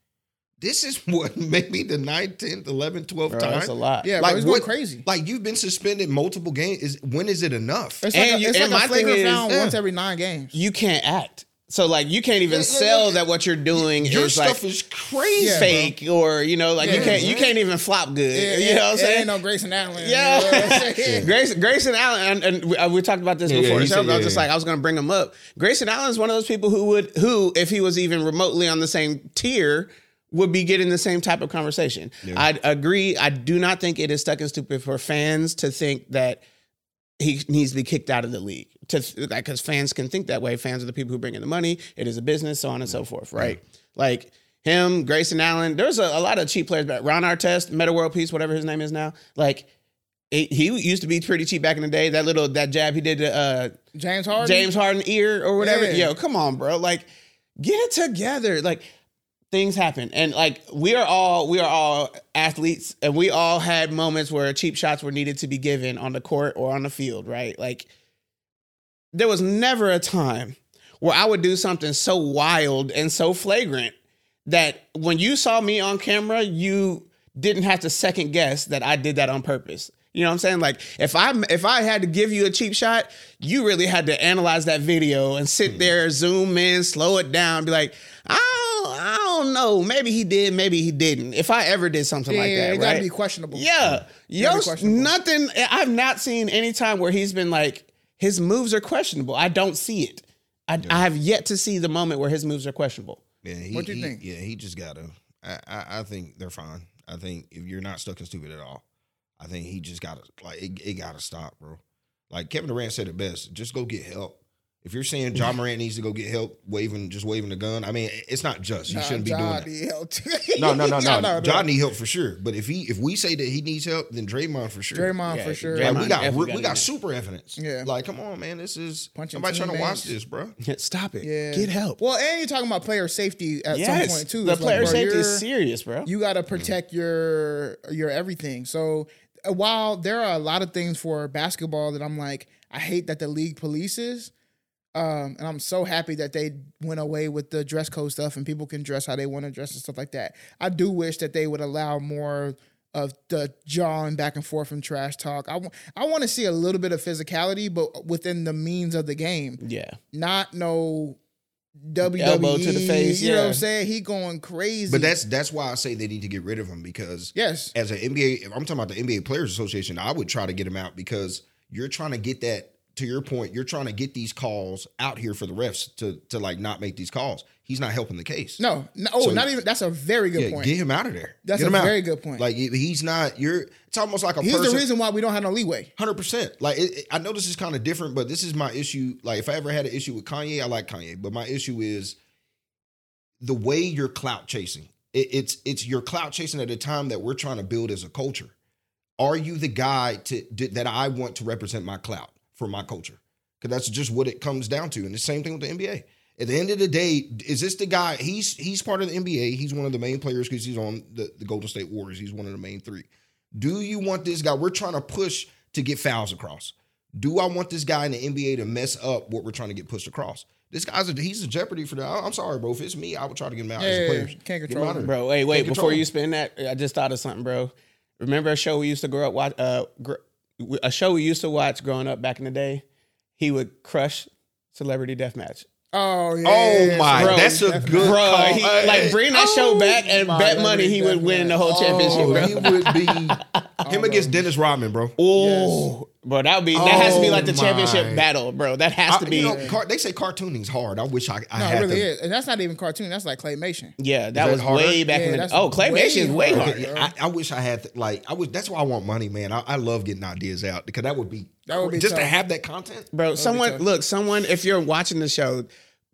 This is what maybe the 9th, 10th, 11th, 12th Bro, time. that's a lot. Yeah, Like, bro, it's what- going crazy. Like you've been suspended multiple games. Is when is it enough? It's And like, a, you- it's and like my a thing flagrant is- foul yeah. once every nine games. You can't act. So like you can't even yeah, sell yeah. that what you're doing Your is stuff like is crazy. Yeah, fake or you know like you can't you can't even flop good. Yeah, you know what I'm it saying? Ain't no Grayson Allen. Yeah. You know what I'm saying? Grace, Grayson Allen, and, and we, uh, talked about this Yeah, before he the show. said- I was yeah, just like, I was going to bring him up. Grayson Allen is one of those people who would, who, if he was even remotely on the same tier, would be getting the same type of conversation. Yeah. I agree. I do not think it is stuck and stupid for fans to think that he needs to be kicked out of the league. To like, because fans can think that way. Fans are the people who bring in the money. It is a business, so on and so forth. Right? Like him, Grayson Allen. There's a, a lot of cheap players, but Ron Artest, Metta World Peace, whatever his name is now. Like he, he used to be pretty cheap back in the day. That little that jab he did to uh, James Harden. James Harden ear or whatever. Yeah. Yo, come on, bro. Like, get it together. Like, things happen, and like we are all we are all athletes, and we all had moments where cheap shots were needed to be given on the court or on the field, right? Like, there was never a time where I would do something so wild and so flagrant that when you saw me on camera, you didn't have to second guess that I did that on purpose. You know what I'm saying? Like if I if I had to give you a cheap shot, you really had to analyze that video and sit hmm. there, zoom in, slow it down, be like, I don't, know, maybe he did, maybe he didn't. If I ever did something Yeah, like that, it gotta be questionable. Yeah, Gotta yo, nothing. I've not seen any time where he's been like his moves are questionable. I don't see it. I, I have yet to see the moment where his moves are questionable. Yeah, he, What do you he- think? Yeah, he just gotta. I, I, I think they're fine. I think if you're not stuck and stupid at all, I think he just gotta like it, it gotta stop, bro. Like Kevin Durant said it best. Just go get help. If you're saying Ja Morant needs to go get help, waving just waving the gun, I mean it's not just. You Nah, shouldn't be Ja doing that. help too. No, no, no, no. no, Ja need help for sure. But if he if we say that he needs help, then Draymond for sure. Draymond Yeah, for sure. Like, we got definitely we gotta got super evidence. Yeah. Like, come on, man. This is Punching somebody trying to watch teammates. this, bro. Stop it. Yeah. Get help. Well, and you're talking about player safety at yes. some point too. The It's like, player bro, safety is serious, bro. You got to protect your your everything. So uh, while there are a lot of things for basketball that I'm like, I hate that the league polices. Um, and I'm so happy that they went away with the dress code stuff and people can dress how they want to dress and stuff like that. I do wish that they would allow more of the jawing back and forth and trash talk. I want to see a little bit of physicality, but within the means of the game yeah. not no WWE. Elbow to the face, You know what. I'm saying? He going crazy. But that's that's why I say they need to get rid of him because yes. as an NBA, if I'm talking about the NBA Players Association, I would try to get him out because you're trying to get that. To your point, you're trying to get these calls out here for the refs to to like not make these calls. He's not helping the case. No, no oh, So- not even. That's a very good yeah, point. get him out of there. That's Get a very good point. Like he's not. You're. It's almost like a He's person. the reason why we don't have no leeway. Hundred percent. Like it, it- I know this is kind of different, but this is my issue. Like if I ever had an issue with Kanye, I like Kanye, but my issue is the way you're clout chasing. It, it's it's you're clout chasing at a time that we're trying to build as a culture. Are you the guy to that I want to represent my clout for my culture? Because that's just what it comes down to. And the same thing with the NBA. At the end of the day, is this the guy? He's he's part of the NBA. He's one of the main players because he's on the, the Golden State Warriors. He's one of the main three. Do you want this guy? We're trying to push to get fouls across. Do I want this guy in the NBA to mess up what we're trying to get pushed across? This guy's a, he's a jeopardy for that. I'm sorry, bro. If it's me, I would try to get him out Yeah, as a player. Can't control of him. there. Bro, wait, wait. Take Before control. you spin that, I just thought of something, bro. Remember a show we used to grow up watch? Uh, gr- a show we used to watch growing up back in the day. He would crush Celebrity Deathmatch. Oh yeah. Oh my, Bro, that's a good Bro, call. he, like bring that show back and bet money he would win the whole oh, championship, Oh, bro. he would be him against Dennis Rodman, bro. Oh, bro, that would be that has to be like the Oh, championship my. battle, bro. That has to I- be. you know, car, they say cartooning's hard. I wish I, I No, it really the, is, and that's not even cartoon. That's like claymation. yeah, that that was harder? way back Yeah, in the. that's Oh, claymation is way way harder. harder. I, I wish I had the, like I was. That's why I want money, man. I, I love getting ideas out because that would be That would be just to tough. have that content. Bro, someone tough. look, someone if you're watching the show,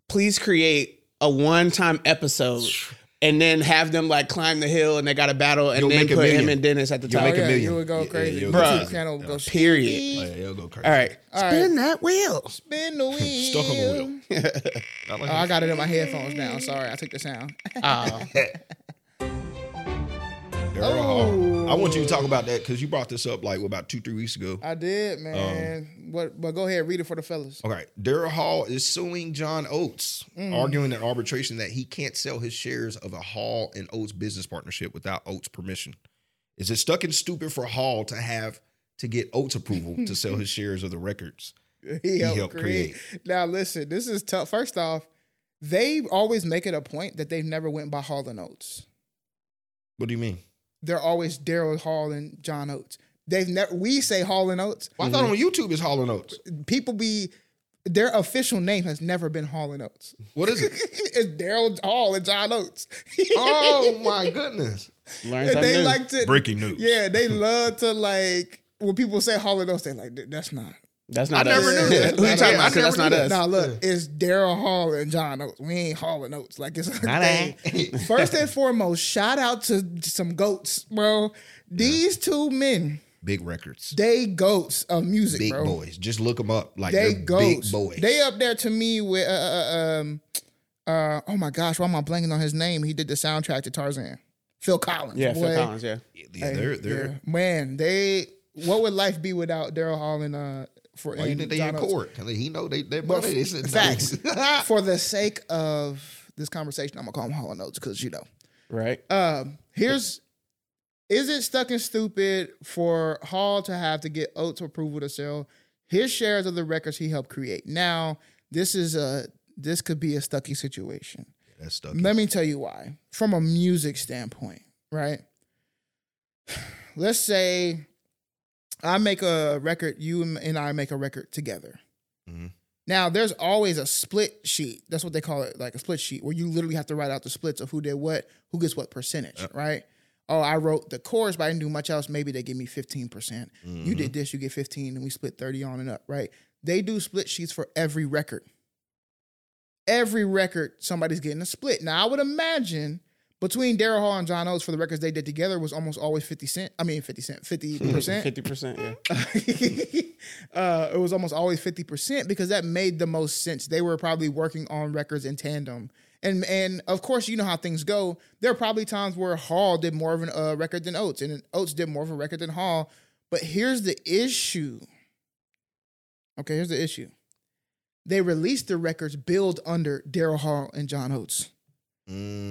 please create a one-time episode and then have them like climb the hill and they got a battle and You'll then make a put him and Dennis at the You'll top. make a yeah, million. you would go Yeah, yeah, crazy. you'll The go YouTube channel go Period. Oh, yeah, it'll go crazy. All right. All right. Spin that wheel. Spin the wheel. Stuck on the wheel. I like Oh, I got it in my headphones now. Sorry, I took the sound. Uh, Daryl Hall. I want you to talk about that because you brought this up like about two, three weeks ago. I did, man. Um, what? But go ahead, read it for the fellas. Okay, Daryl Hall is suing John Oates, Mm. arguing in arbitration that he can't sell his shares of a Hall and Oates business partnership without Oates' permission. Is it stuck and stupid for Hall to have to get Oates' approval to sell his shares of the records? He helped, helped create. Now listen, this is tough. First off, they always make it a point that they've never went by Hall and Oates. What do you mean? They're always Daryl Hall and John Oates. They've never. We say Hall and Oates. Well, I thought on YouTube it's Hall and Oates. People be. Their official name has never been Hall and Oates. What is it? it's Daryl Hall and John Oates. oh my goodness! Learn something they new. like to. Breaking news. Yeah, they love to like when people say Hall and Oates. They like that's not. That's not I us. never knew that. Who you talking about? about? 'Cause never that's not us. Now look, it's Daryl Hall and John Oates. We ain't Hall and Oates. Like it's a Not thing. First and foremost, shout out to some goats, bro. These two men, Big records. they goats of music, Big bro. boys. Just look them up. Like They goats. big boys. They up there to me with uh, uh, um uh oh my gosh, why am I blanking on his name? He did the soundtrack to Tarzan. Phil Collins. Yeah, boy. Phil Collins. Yeah. Yeah, they're they're. Yeah. man. They what would life be without Daryl Hall and uh for Why you think they in court? I mean, he know they they money. They said facts. for the sake of this conversation, I'm gonna call him Hall and Oates because you know. Right. Um, here's is it stuck and stupid for Hall to have to get Oates approval to sell his shares of the records he helped create? Now, this is a this could be a stucky situation. That's stuck. Let me tell you why. From a music standpoint, right? Let's say I make a record, you and I make a record together. Mhm. Now, there's always a split sheet. That's what they call it, like a split sheet, where you literally have to write out the splits of who did what, who gets what percentage, Yep. right? Oh, I wrote the chorus, but I didn't do much else. Maybe they give me 15%. You Mm-hmm. did this, you get 15, and we split 30 on and up, right? They do split sheets for every record. Every record, somebody's getting a split. Now, I would imagine between Daryl Hall and John Oates for the records they did together was almost always 50 cent. I mean, 50 cent, 50%. Fifty percent. Yeah. uh, it was almost always 50% because that made the most sense. They were probably working on records in tandem. And and of course, you know how things go. There are probably times where Hall did more of a uh, record than Oates, and Oates did more of a record than Hall. But here's the issue. Okay, here's the issue. They released the records billed under Daryl Hall and John Oates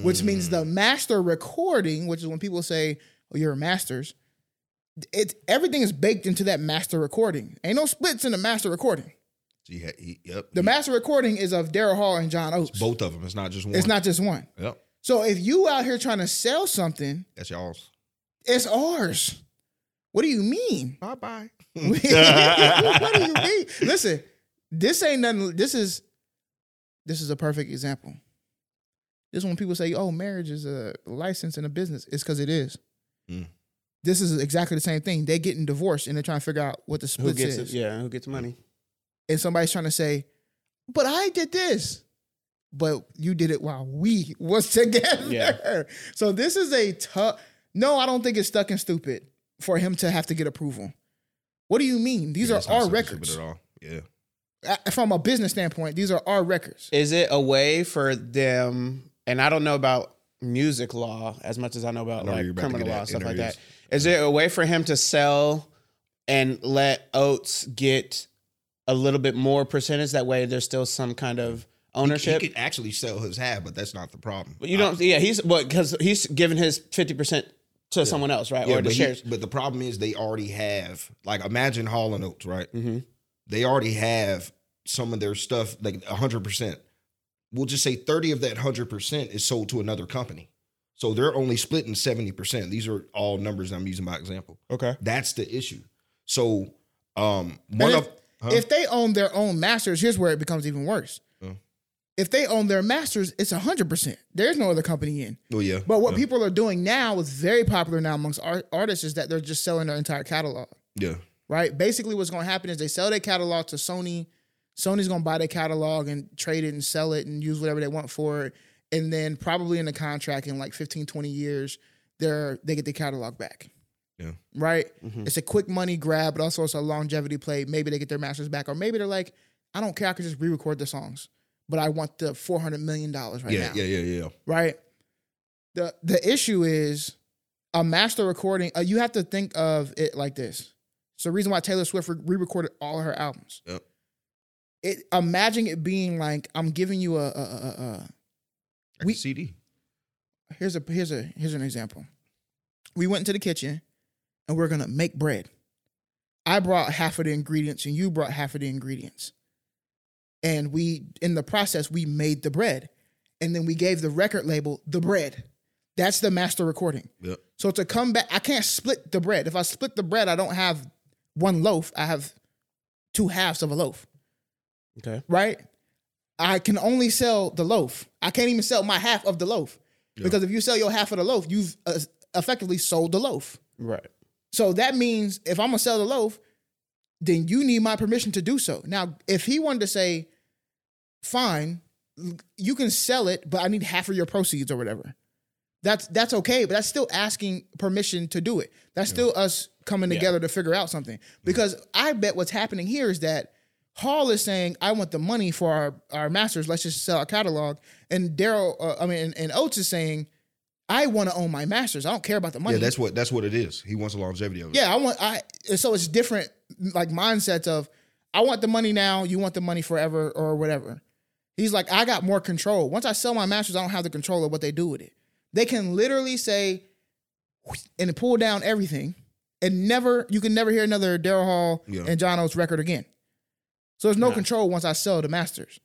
which means Mm. the master recording, which is when people say, "Oh, you're a masters," it everything is baked into that master recording. Ain't no splits in the master recording. He had- he- yep. The he- master recording is of Daryl Hall and John Oates. both of them. It's not just one. It's not just one. Yep. So if you out here trying to sell something, That's y'all's. it's ours. What do you mean? Bye bye. what do you mean? Listen, this ain't nothing. This is this is a perfect example. This is when people say, "Oh, marriage is a license and a business." It's because it is. Mm. This is exactly the same thing. They're getting divorced and they're trying to figure out what the Who split is. it? Yeah. Who gets money? And somebody's trying to say, "But I did this." But you did it while we was together. Yeah. So this is a tough. No, I don't think it's stuck and stupid for him to have to get approval. What do you mean? These Yeah, are our records. At all. Yeah. From a business standpoint, these are our records. Is it a way for them? And I don't know about music law as much as I know about I know like about criminal law stuff like that. Is there a way for him to sell and let Oates get a little bit more percentage? That way, there's still some kind of ownership. He could actually sell his half, but that's not the problem. But you don't. yeah, he's what because he's giving his fifty percent to someone else, right? Yeah, or the but, he- shares. but the problem is they already have like imagine Hall and Oates, right? Mm-hmm. They already have some of their stuff like hundred percent. We'll just say thirty of that hundred percent is sold to another company, so they're only splitting seventy percent. These are all numbers I'm using by example. Okay. That's the issue. So um, one And of huh? If they own their own masters, here's where it becomes even worse. If they own their masters, it's hundred percent. There's no other company in. oh yeah, But what yeah. people are doing now is very popular now amongst art- artists is that they're just selling their entire catalog. yeah right? Basically, what's going to happen is they sell their catalog to Sony. Sony's going to buy the catalog and trade it and sell it and use whatever they want for it. And then probably in the contract in like 15, 20 years, they're they get the catalog back. Yeah. Right? Mhm. It's a quick money grab, but also it's a longevity play. Maybe they get their masters back. Or maybe they're like, I don't care, I can just re-record the songs. But I want the four hundred million dollars right yeah, now yeah yeah yeah yeah. right? The the issue is a master recording. Uh, you have to think of it like this. It's the reason why Taylor Swift re- re-recorded all her albums. Yep. It imagine it being like I'm giving you a, a, a, a Like We- a CD. here's a here's a here's an example. We went into the kitchen and we're gonna make bread. I brought half of the ingredients and you brought half of the ingredients. And we in the process we made the bread. and then we gave the record label the bread. That's the master recording. Yep. So to come back, I can't split the bread. If I split the bread, I don't have one loaf. I have two halves of a loaf, Okay. right? I can only sell the loaf. I can't even sell my half of the loaf because if you sell your half of the loaf, you've uh, effectively sold the loaf. Right. So that means if I'm gonna sell the loaf, then you need my permission to do so. Now, if he wanted to say, fine, you can sell it, but I need half of your proceeds or whatever. That's that's okay, but that's still asking permission to do it. That's still us coming together to figure out something. Because I bet what's happening here is that Hall is saying, I want the money for our, our masters. Let's just sell our catalog. And Daryl, uh, I mean, and, and Oates is saying, I want to own my masters. I don't care about the money. Yeah, that's what that's what it is. He wants the longevity of it. Yeah, I want I so it's different like mindsets of I want the money now, you want the money forever or whatever. He's like, I got more control. Once I sell my masters, I don't have the control of what they do with it. They can literally say and pull down everything and never you can never hear another Daryl Hall Yeah. and John Oates record again. So there's no Nah. control once I sell the masters.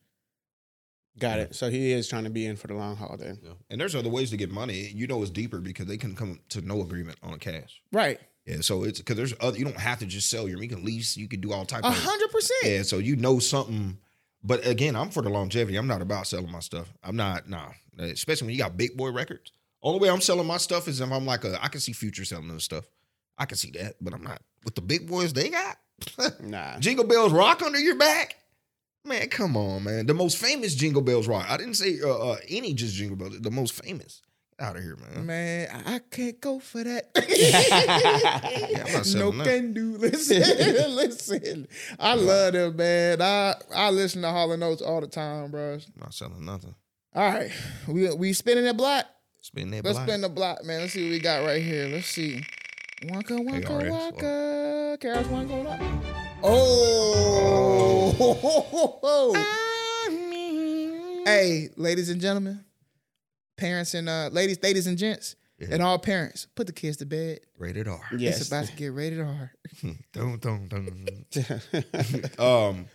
Got it. So he is trying to be in for the long haul then. Yeah. And there's other ways to get money. You know, it's deeper because they can come to no agreement on cash. Right. Yeah, so it's because there's other. You don't have to just sell your. You can lease. You can do all type A of. hundred percent. Yeah, so you know something. But again, I'm for the longevity. I'm not about selling my stuff. I'm not. Nah, especially when you got big boy records. Only way I'm selling my stuff is if I'm like a. I can see Future selling this stuff. I can see that, but I'm not with the big boys they got. Nah. Jingle bells rock under your back. Man, come on, man. The most famous Jingle Bells rock. I didn't say uh, uh, any just Jingle Bells. The most famous. Get out of here, man. Man, I can't go for that. Yeah, no that. can do. Listen, listen. I love them, man. I I listen to Hall and Oates all the time, bro. Not selling nothing. All right, we we spinning the block. Spin that Let's block. spin the block, man. Let's see what we got right here. Let's see. Waka waka KRS, waka. Karis one going up. Oh. hey, ladies and gentlemen, parents and uh, ladies, ladies and gents, Yeah. and all parents, put the kids to bed. Rated R. Yes. It's about to get rated R. Dun, dun, dun. um,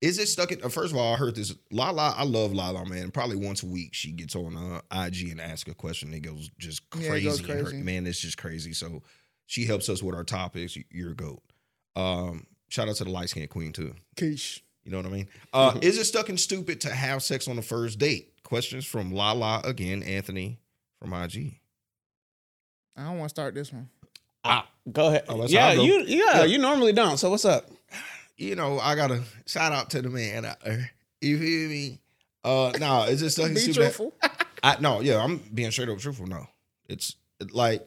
is it stuck in? uh, First of all, I heard this. Lala, I love Lala, man. Probably once a week, she gets on uh, IG and asks a question. It goes just Yeah, crazy. it goes in her- crazy. man, it's just crazy. So she helps us with our topics. You're a goat. Um, shout out to the light skinned queen too. Keish. You know what I mean? Uh, is it stuck and stupid to have sex on the first date? Questions from Lala again, Anthony from IG. I don't want to start this one. Go ahead. Oh, yeah, go. you yeah, you normally don't. So what's up? you know, I gotta shout out to the man out there. You feel me? Uh no, it's just stuck and Be stupid. truthful. I no, yeah, I'm being straight up truthful. No, it's like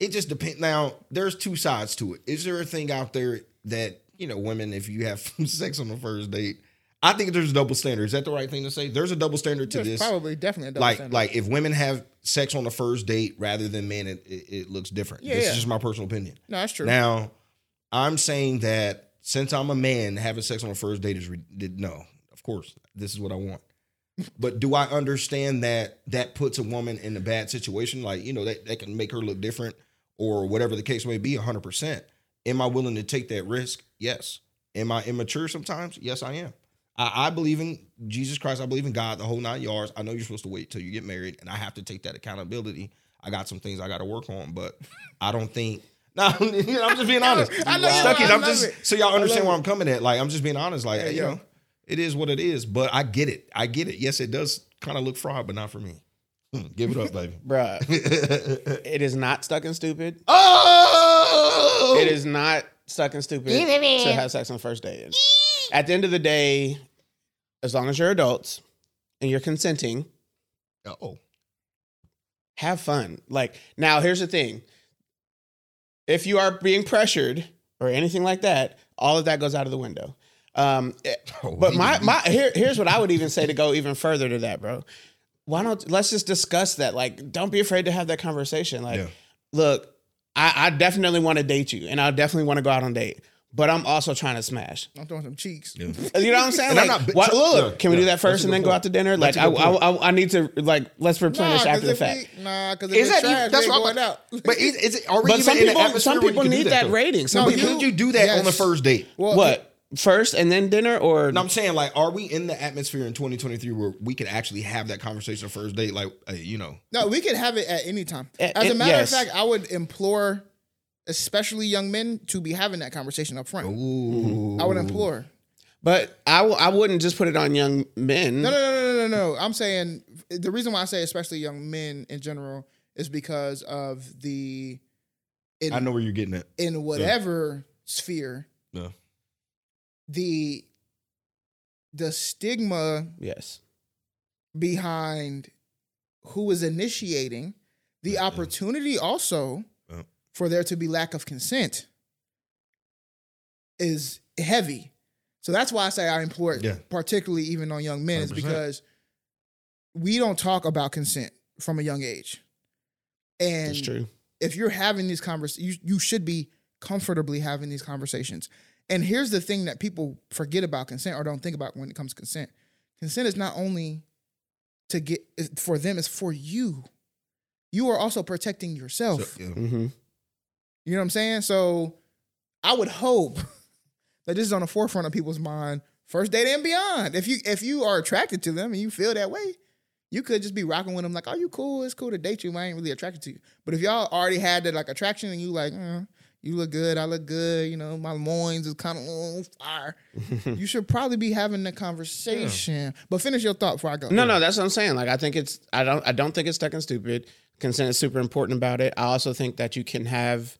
it just depends. Now, there's two sides to it. Is there a thing out there that you know, women, if you have sex on the first date, I think there's a double standard. Is that the right thing to say? There's a double standard to There's this. probably definitely a double like, standard. like if women have sex on the first date rather than men, it, it, it looks different. Yeah, this yeah. is just my personal opinion. no, that's true. Now, I'm saying that since I'm a man, having sex on the first date is re- no. Of course, this is what I want. But do I understand that that puts a woman in a bad situation? Like you know that that can make her look different or whatever the case may be. 100. percent Am I willing to take that risk? Yes. Am I immature sometimes? Yes, I am. I, I believe in Jesus Christ. I believe in God, the whole nine yards. I know you're supposed to wait till you get married, and I have to take that accountability. I got some things I got to work on, but I don't think. No, I'm just being honest. I know I I'm love just it. so y'all understand where. I'm coming at. Like I'm just being honest. Like you know, it is what it is. But I get it. I get it. Yes, it does kind of look fraud, but not for me. Hmm, Give it up, baby. Bruh. it is not stuck and stupid. oh, It is not stuck and stupid to have sex on the first date. At the end of the day, as long as you're adults and you're consenting, Oh, have fun. Like now, here's the thing: if you are being pressured or anything like that, all of that goes out of the window. Um, eh, Oh, but my my here, here's what I would even say to go even further to that, bro. Why don't let's just discuss that? Like, don't be afraid to have that conversation. Like, Yeah. look, I, I definitely want to date you, and I definitely want to go out on a date. But I'm also trying to smash. I'm throwing some cheeks. Yeah. You know what I'm saying? And I'm not bi- why- look, yeah, can we do that first and then good go out to dinner? Like, a I, good point. I, I, I need to like let's replenish Nah, 'cause after the fact. we- nah, because Is it's that trash, that's we what ain't I'm going out. But is, is it? Are we But some in the people, atmosphere some people need that, that rating. Some No, But people, could you do that Yes. on the first date? Well, what? First and then dinner, or And I'm saying, like, are we in the atmosphere in 2023 where we can actually have that conversation first date? Like, hey, you know, No, we could have it at any time. A- As a a- matter yes. of fact, I would implore, especially young men, to be having that conversation up front. ooh, I would implore. but I w- I wouldn't just put it on young men. No, no, no, no, no, no. I'm saying the reason why I say especially young men in general is because of the in, I know where you're getting at. in whatever sphere Yeah. The the stigma Yes. behind who is initiating the opportunity also Yeah. for there to be lack of consent is heavy. So that's why I say I implore it, Yeah. particularly even on young men, is 100%. because we don't talk about consent from a young age. And if you're having these conversations, you, you should be comfortably having these conversations. And here's the thing that people forget about consent or don't think about when it comes to consent. Consent is not only to get for them, it's for you. You are also protecting yourself. So, yeah. hmm You know what I'm saying? So I would hope that this is on the forefront of people's mind, first date and beyond. If you if you are attracted to them and you feel that way, you could just be rocking with them like, "Oh, you cool? It's cool to date you. I ain't really attracted to you." But if y'all already had that like attraction and you like, mm, you look good, I look good, you know, my loins is kind of on fire, you should probably be having the conversation. But finish your thought before I go. No, no, that's what I'm saying. Like I think it's I don't I don't think it's stuck and stupid. Consent is super important about it. I also think that you can have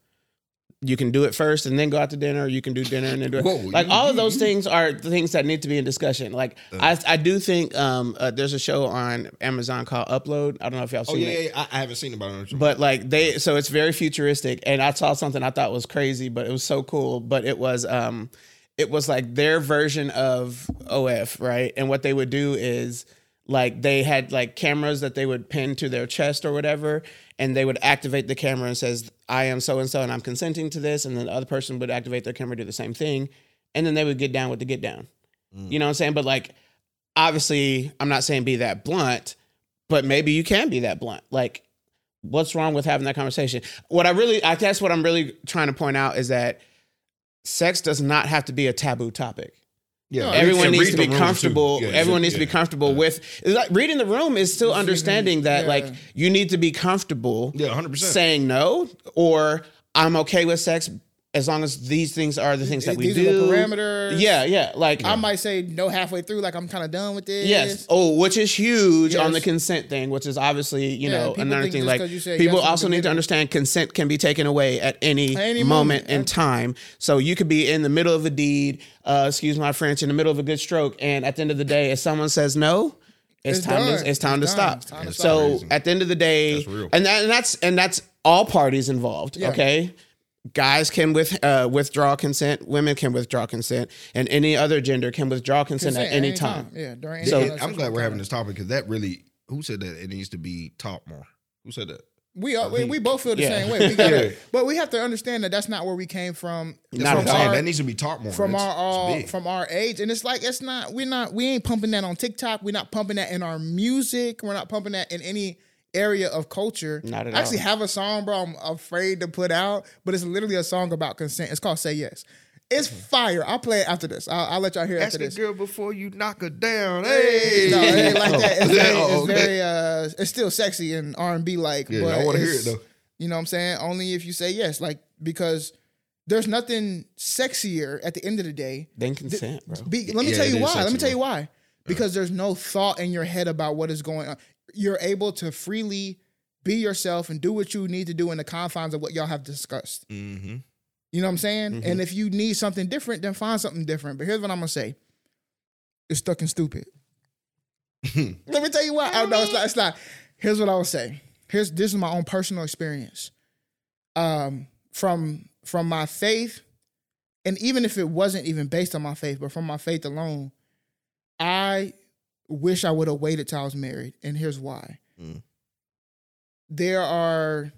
you can do it first and then go out to dinner. Or you can do dinner and then do it. Whoa, like you- all of you- those things are the things that need to be in discussion. Like I I do think um uh, there's a show on Amazon called Upload. I don't know if y'all Oh seen yeah, it. yeah, yeah. I, I haven't seen it. But like they, so it's very futuristic, and I saw something I thought was crazy, but it was so cool. But it was, um, it was like their version of OF, right? And what they would do is like they had like cameras that they would pin to their chest or whatever, and they would activate the camera and says, "I am so and so, and I'm consenting to this," and then the other person would activate their camera, do the same thing, and then they would get down with the get down. Mm. You know what I'm saying? But like, obviously, I'm not saying be that blunt, but maybe you can be that blunt. Like, what's wrong with having that conversation? What I really, I guess, what I'm really trying to point out is that sex does not have to be a taboo topic. Yeah, Everyone needs to be comfortable. Yeah, Everyone yeah, needs to be yeah. comfortable with like reading the room is still understanding that yeah. like you need to be comfortable Yeah, 100%. saying no or I'm okay with sex as long as these things are the things that we These do. are the parameters. Yeah, yeah. Like I might say no halfway through, like I'm kind of done with this. Yes. Oh, which is huge on the consent thing, which is obviously, you Yeah, know, another thing. just Like 'cause you said people yes also need to understand consent can be taken away at any, any moment, moment. in time. So you could be in the middle of a deed, uh, excuse my French, in the middle of a good stroke, and at the end of the day, if someone says no, it's, It's time. To, it's time It's to done. stop. It's time to so stop. at the end of the day, That's real. and that, and that's and that's all parties involved. Yeah. Okay. Guys can with uh, withdraw consent. Women can withdraw consent, and any other gender can withdraw consent, Consent at any time. Yeah, during any So time, I'm glad we're having this topic because that really. Who said that it needs to be taught more? Who said that? We are, we, we both feel the Yeah. same way. We got Yeah. But we have to understand that that's not where we came from. Not what at I'm saying. That needs to be taught more. from It's- our it's all from our age, and it's like it's not. We're not. We ain't pumping that on TikTok. We're not pumping that in our music. We're not pumping that in any area of culture. Not at I actually all. have a song, bro. I'm afraid to put out, but it's literally a song about consent. It's called "Say Yes." It's fire. I'll play it after this. I'll, I'll let y'all hear it Ask after a this. girl before you knock her down. Hey, No, it ain't like that. It's very, Oh, it's very uh, it's still sexy and R and B like. Yeah, but I wanna hear it's- it, though. You know what I'm saying? Only if you say yes, like because there's nothing sexier at the end of the day Then consent, bro. be, let me Yeah, tell it you is why. Let me sexy, tell you why. Because there's no thought in your head about what is going on. You're able to freely be yourself and do what you need to do in the confines of what y'all have discussed. Mm-hmm. You know what I'm saying? And if you need something different, then find something different. But here's what I'm gonna say: it's stuck and stupid. Let me tell you why. Oh no, it's not. It's not. Here's what I would say. Here's this is my own personal experience. Um, from from my faith, and even if it wasn't even based on my faith, but from my faith alone, I wish I would have waited till I was married. And here's why. Mm. There are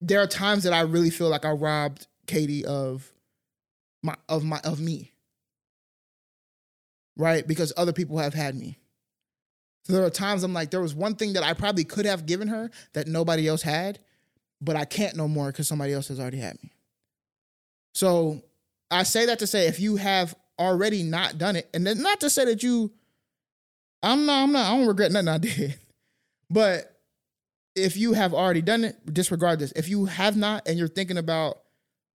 there are times that I really feel like I robbed Katie of my of my of me. Right? Because other people have had me. So there are times I'm like, there was one thing that I probably could have given her that nobody else had, but I can't no more because somebody else has already had me. So I say that to say if you have already not done it, and then not to say that you, I'm not, I'm not, I don't regret nothing I did, but if you have already done it, disregard this. If you have not, and you're thinking about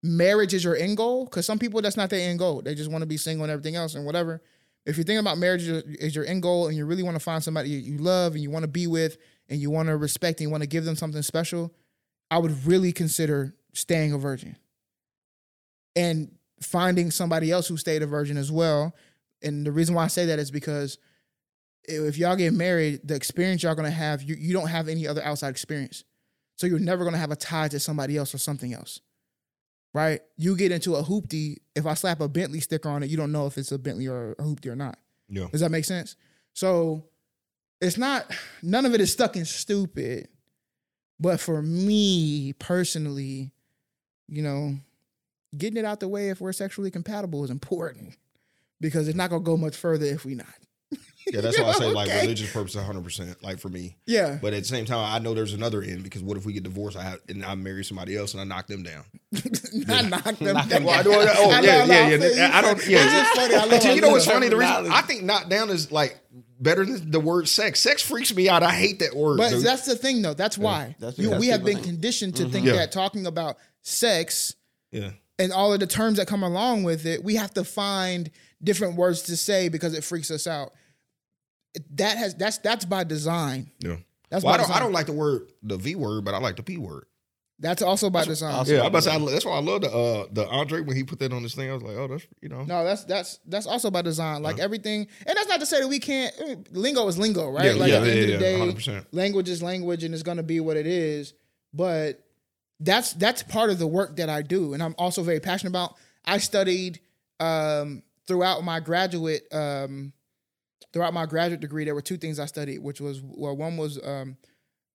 marriage is your end goal, because some people that's not their end goal. They just want to be single and everything else and whatever. If you're thinking about marriage is your- end goal, and you really want to find somebody you love and you want to be with, and you want to respect and you want to give them something special, I would really consider staying a virgin and finding somebody else who stayed a virgin as well. And the reason why I say that is because if y'all get married, the experience y'all gonna have, you, you don't have any other outside experience. So you're never gonna have a tie to somebody else or something else. Right? You get into a hoopty, if I slap a Bentley sticker on it, you don't know if it's a Bentley or a hoopty or not. Yeah. Does that make sense? So it's not none of it is stuck in stupid. But for me personally, you know, getting it out the way if we're sexually compatible is important because it's not gonna go much further if we not. Yeah, that's why I say like Okay. religious purpose, hundred percent. Like for me, Yeah. but at the same time, I know there's another end because what if we get divorced? I have, and I marry somebody else and I knock them down. I knock them Knock down. them Well, I don't- oh, I yeah, know, yeah, I yeah. feel you. I don't- yeah. It's funny. I love you know what's funny? The reason terminology. I think knock down is like better than the word sex. Sex freaks me out. I hate that word. But dude. that's the thing, though. That's why That's you, because we have been think- conditioned to mm-hmm. think Yeah. that talking about sex yeah, and all of the terms that come along with it, we have to find different words to say because it freaks us out. That has that's that's by design. yeah. That's Well, I by don't. I don't like the word the V word, but I like the P word. That's also by design. also- Yeah, I'm about to say, that's why I love the uh the Andre when he put that on his thing. I was like, oh, that's you know. No, that's that's that's also by design. Like everything, and that's not to say that we can't. I mean, lingo is lingo, right? Yeah, like yeah, at the end yeah, of the day, 100%. language is language, and it's gonna be what it is. But that's that's part of the work that I do, and I'm also very passionate about. I studied um, throughout my graduate um, throughout my graduate degree. There were two things I studied, which was well, one was um,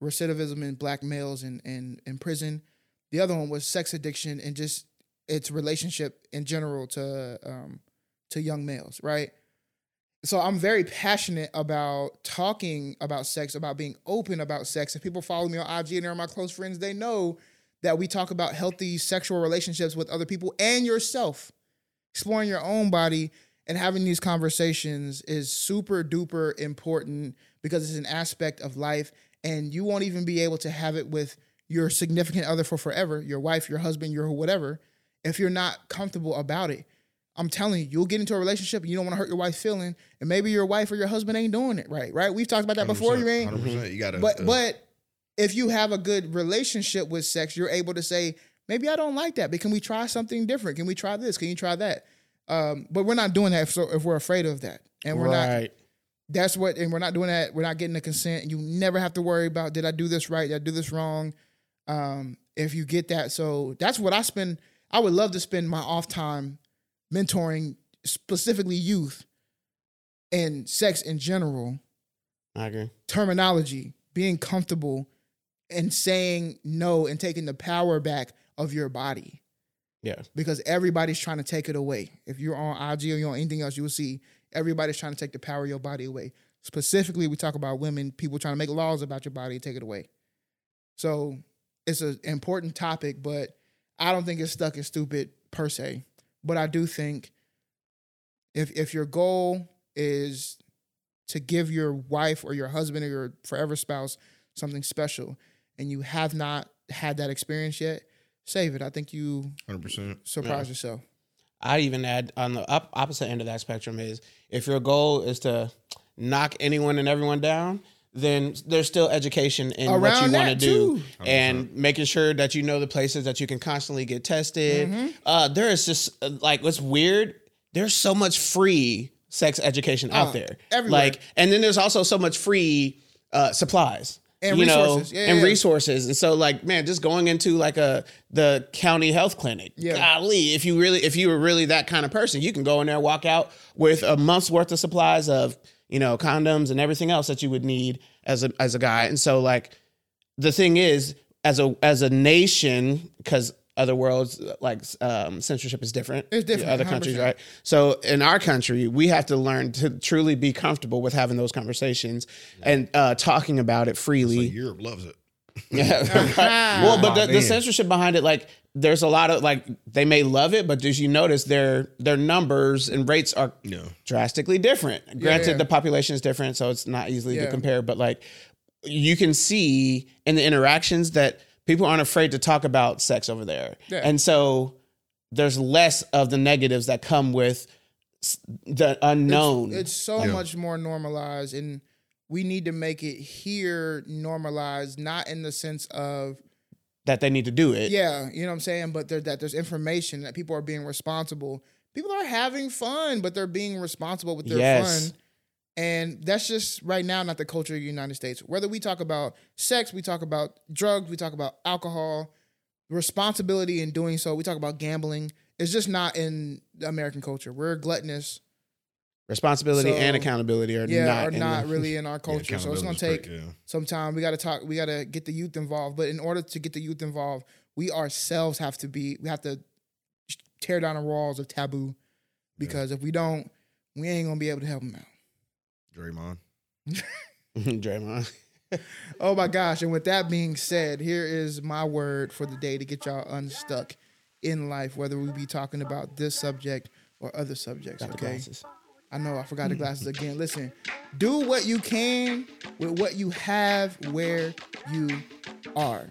recidivism in black males in, in in prison. The other one was sex addiction and just its relationship in general to um, to young males, right? So I'm very passionate about talking about sex, about being open about sex. If people follow me on IG and they're my close friends, they know that we talk about healthy sexual relationships with other people and yourself. Exploring your own body and having these conversations is super duper important because it's an aspect of life and you won't even be able to have it with your significant other for forever, your wife, your husband, your whatever, if you're not comfortable about it. I'm telling you, you'll get into a relationship and you don't want to hurt your wife's feeling, and maybe your wife or your husband ain't doing it right, right? We've talked about that before. You ain't. You got to. but but if you have a good relationship with sex, you're able to say, maybe I don't like that, but can we try something different? Can we try this? Can you try that? Um, but we're not doing that if, so, if we're afraid of that, and we're not. That's what, and we're not doing that. We're not getting the consent. You never have to worry about did I do this right? Did I do this wrong? Um, if you get that, so that's what I spend. I would love to spend my off time mentoring specifically youth and sex in general I agree. terminology, being comfortable and saying no and taking the power back of your body Yeah. because everybody's trying to take it away. If you're on IG or you're on anything else, you will see everybody's trying to take the power of your body away. Specifically, we talk about women, people trying to make laws about your body take it away. So it's an important topic, but I don't think it's stuck in stupid per se. But I do think if if your goal is to give your wife or your husband or your forever spouse something special and you have not had that experience yet, save it. I think you hundred percent. surprise yourself. I even add on the up, opposite end of that spectrum is if your goal is to knock anyone and everyone down, then there's still education in what you want to do and making sure that you know the places that you can constantly get tested. Mm-hmm. Uh, there is just uh, like what's weird. There's so much free sex education out Oh, there, everywhere. Like, and then there's also so much free uh, supplies. And you resources. know, Yeah, and yeah. resources, and so like, man, just going into like a the county health clinic, Yeah. golly, if you really if you were really that kind of person, you can go in there, walk out with a month's worth of supplies of you know condoms and everything else that you would need as a as a guy. And so like the thing is, as a as a nation, because other worlds like um, censorship is different. It's different, other countries, 100%. right? So in our country, we have to learn to truly be comfortable with having those conversations and uh, talking about it So freely. Europe loves it. Yeah. well, but the, the censorship behind it, like, there's a lot of like they may love it, but as you notice, their their numbers and rates are Yeah. drastically different. Granted, yeah. the population is different, so it's not easily Yeah. to compare. But like, you can see in the interactions that people aren't afraid to talk about sex over there, Yeah. and so there's less of the negatives that come with the unknown. It's so Yeah. much more normalized, and we need to make it here normalized, not in the sense of that they need to do it. yeah, you know what I'm saying, but there, that there's information that people are being responsible. People are having fun, but they're being responsible with their Yes. fun. And that's just right now not the culture of the United States. Whether we talk about sex, we talk about drugs, we talk about alcohol, responsibility in doing so, we talk about gambling. It's just not in the American culture. We're gluttonous. Responsibility So, and accountability are yeah, not are in not the- really in our Yeah, culture. so it's gonna take great, yeah. some time. We gotta talk, we gotta get the youth involved. But in order to get the youth involved, we ourselves have to be we have to tear down the walls of taboo. Because if we don't, we ain't gonna be able to help them out. Draymond. Draymond. Oh my gosh. And with that being said, here is my word for the day to get y'all unstuck in life, whether we be talking about this subject or other subjects. Got okay. glasses. I know I forgot the glasses again. Listen, do what you can with what you have where you are.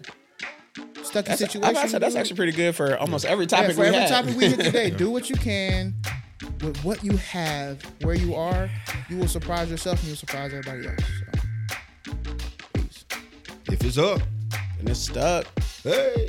Stuck in That's, situation. I said that's actually pretty good for almost every yeah, topic for we every had. topic we hit today. Do what you can with what you have where you are. You will surprise yourself and you'll surprise everybody else. So, peace. If it's up, and it's stuck. hey.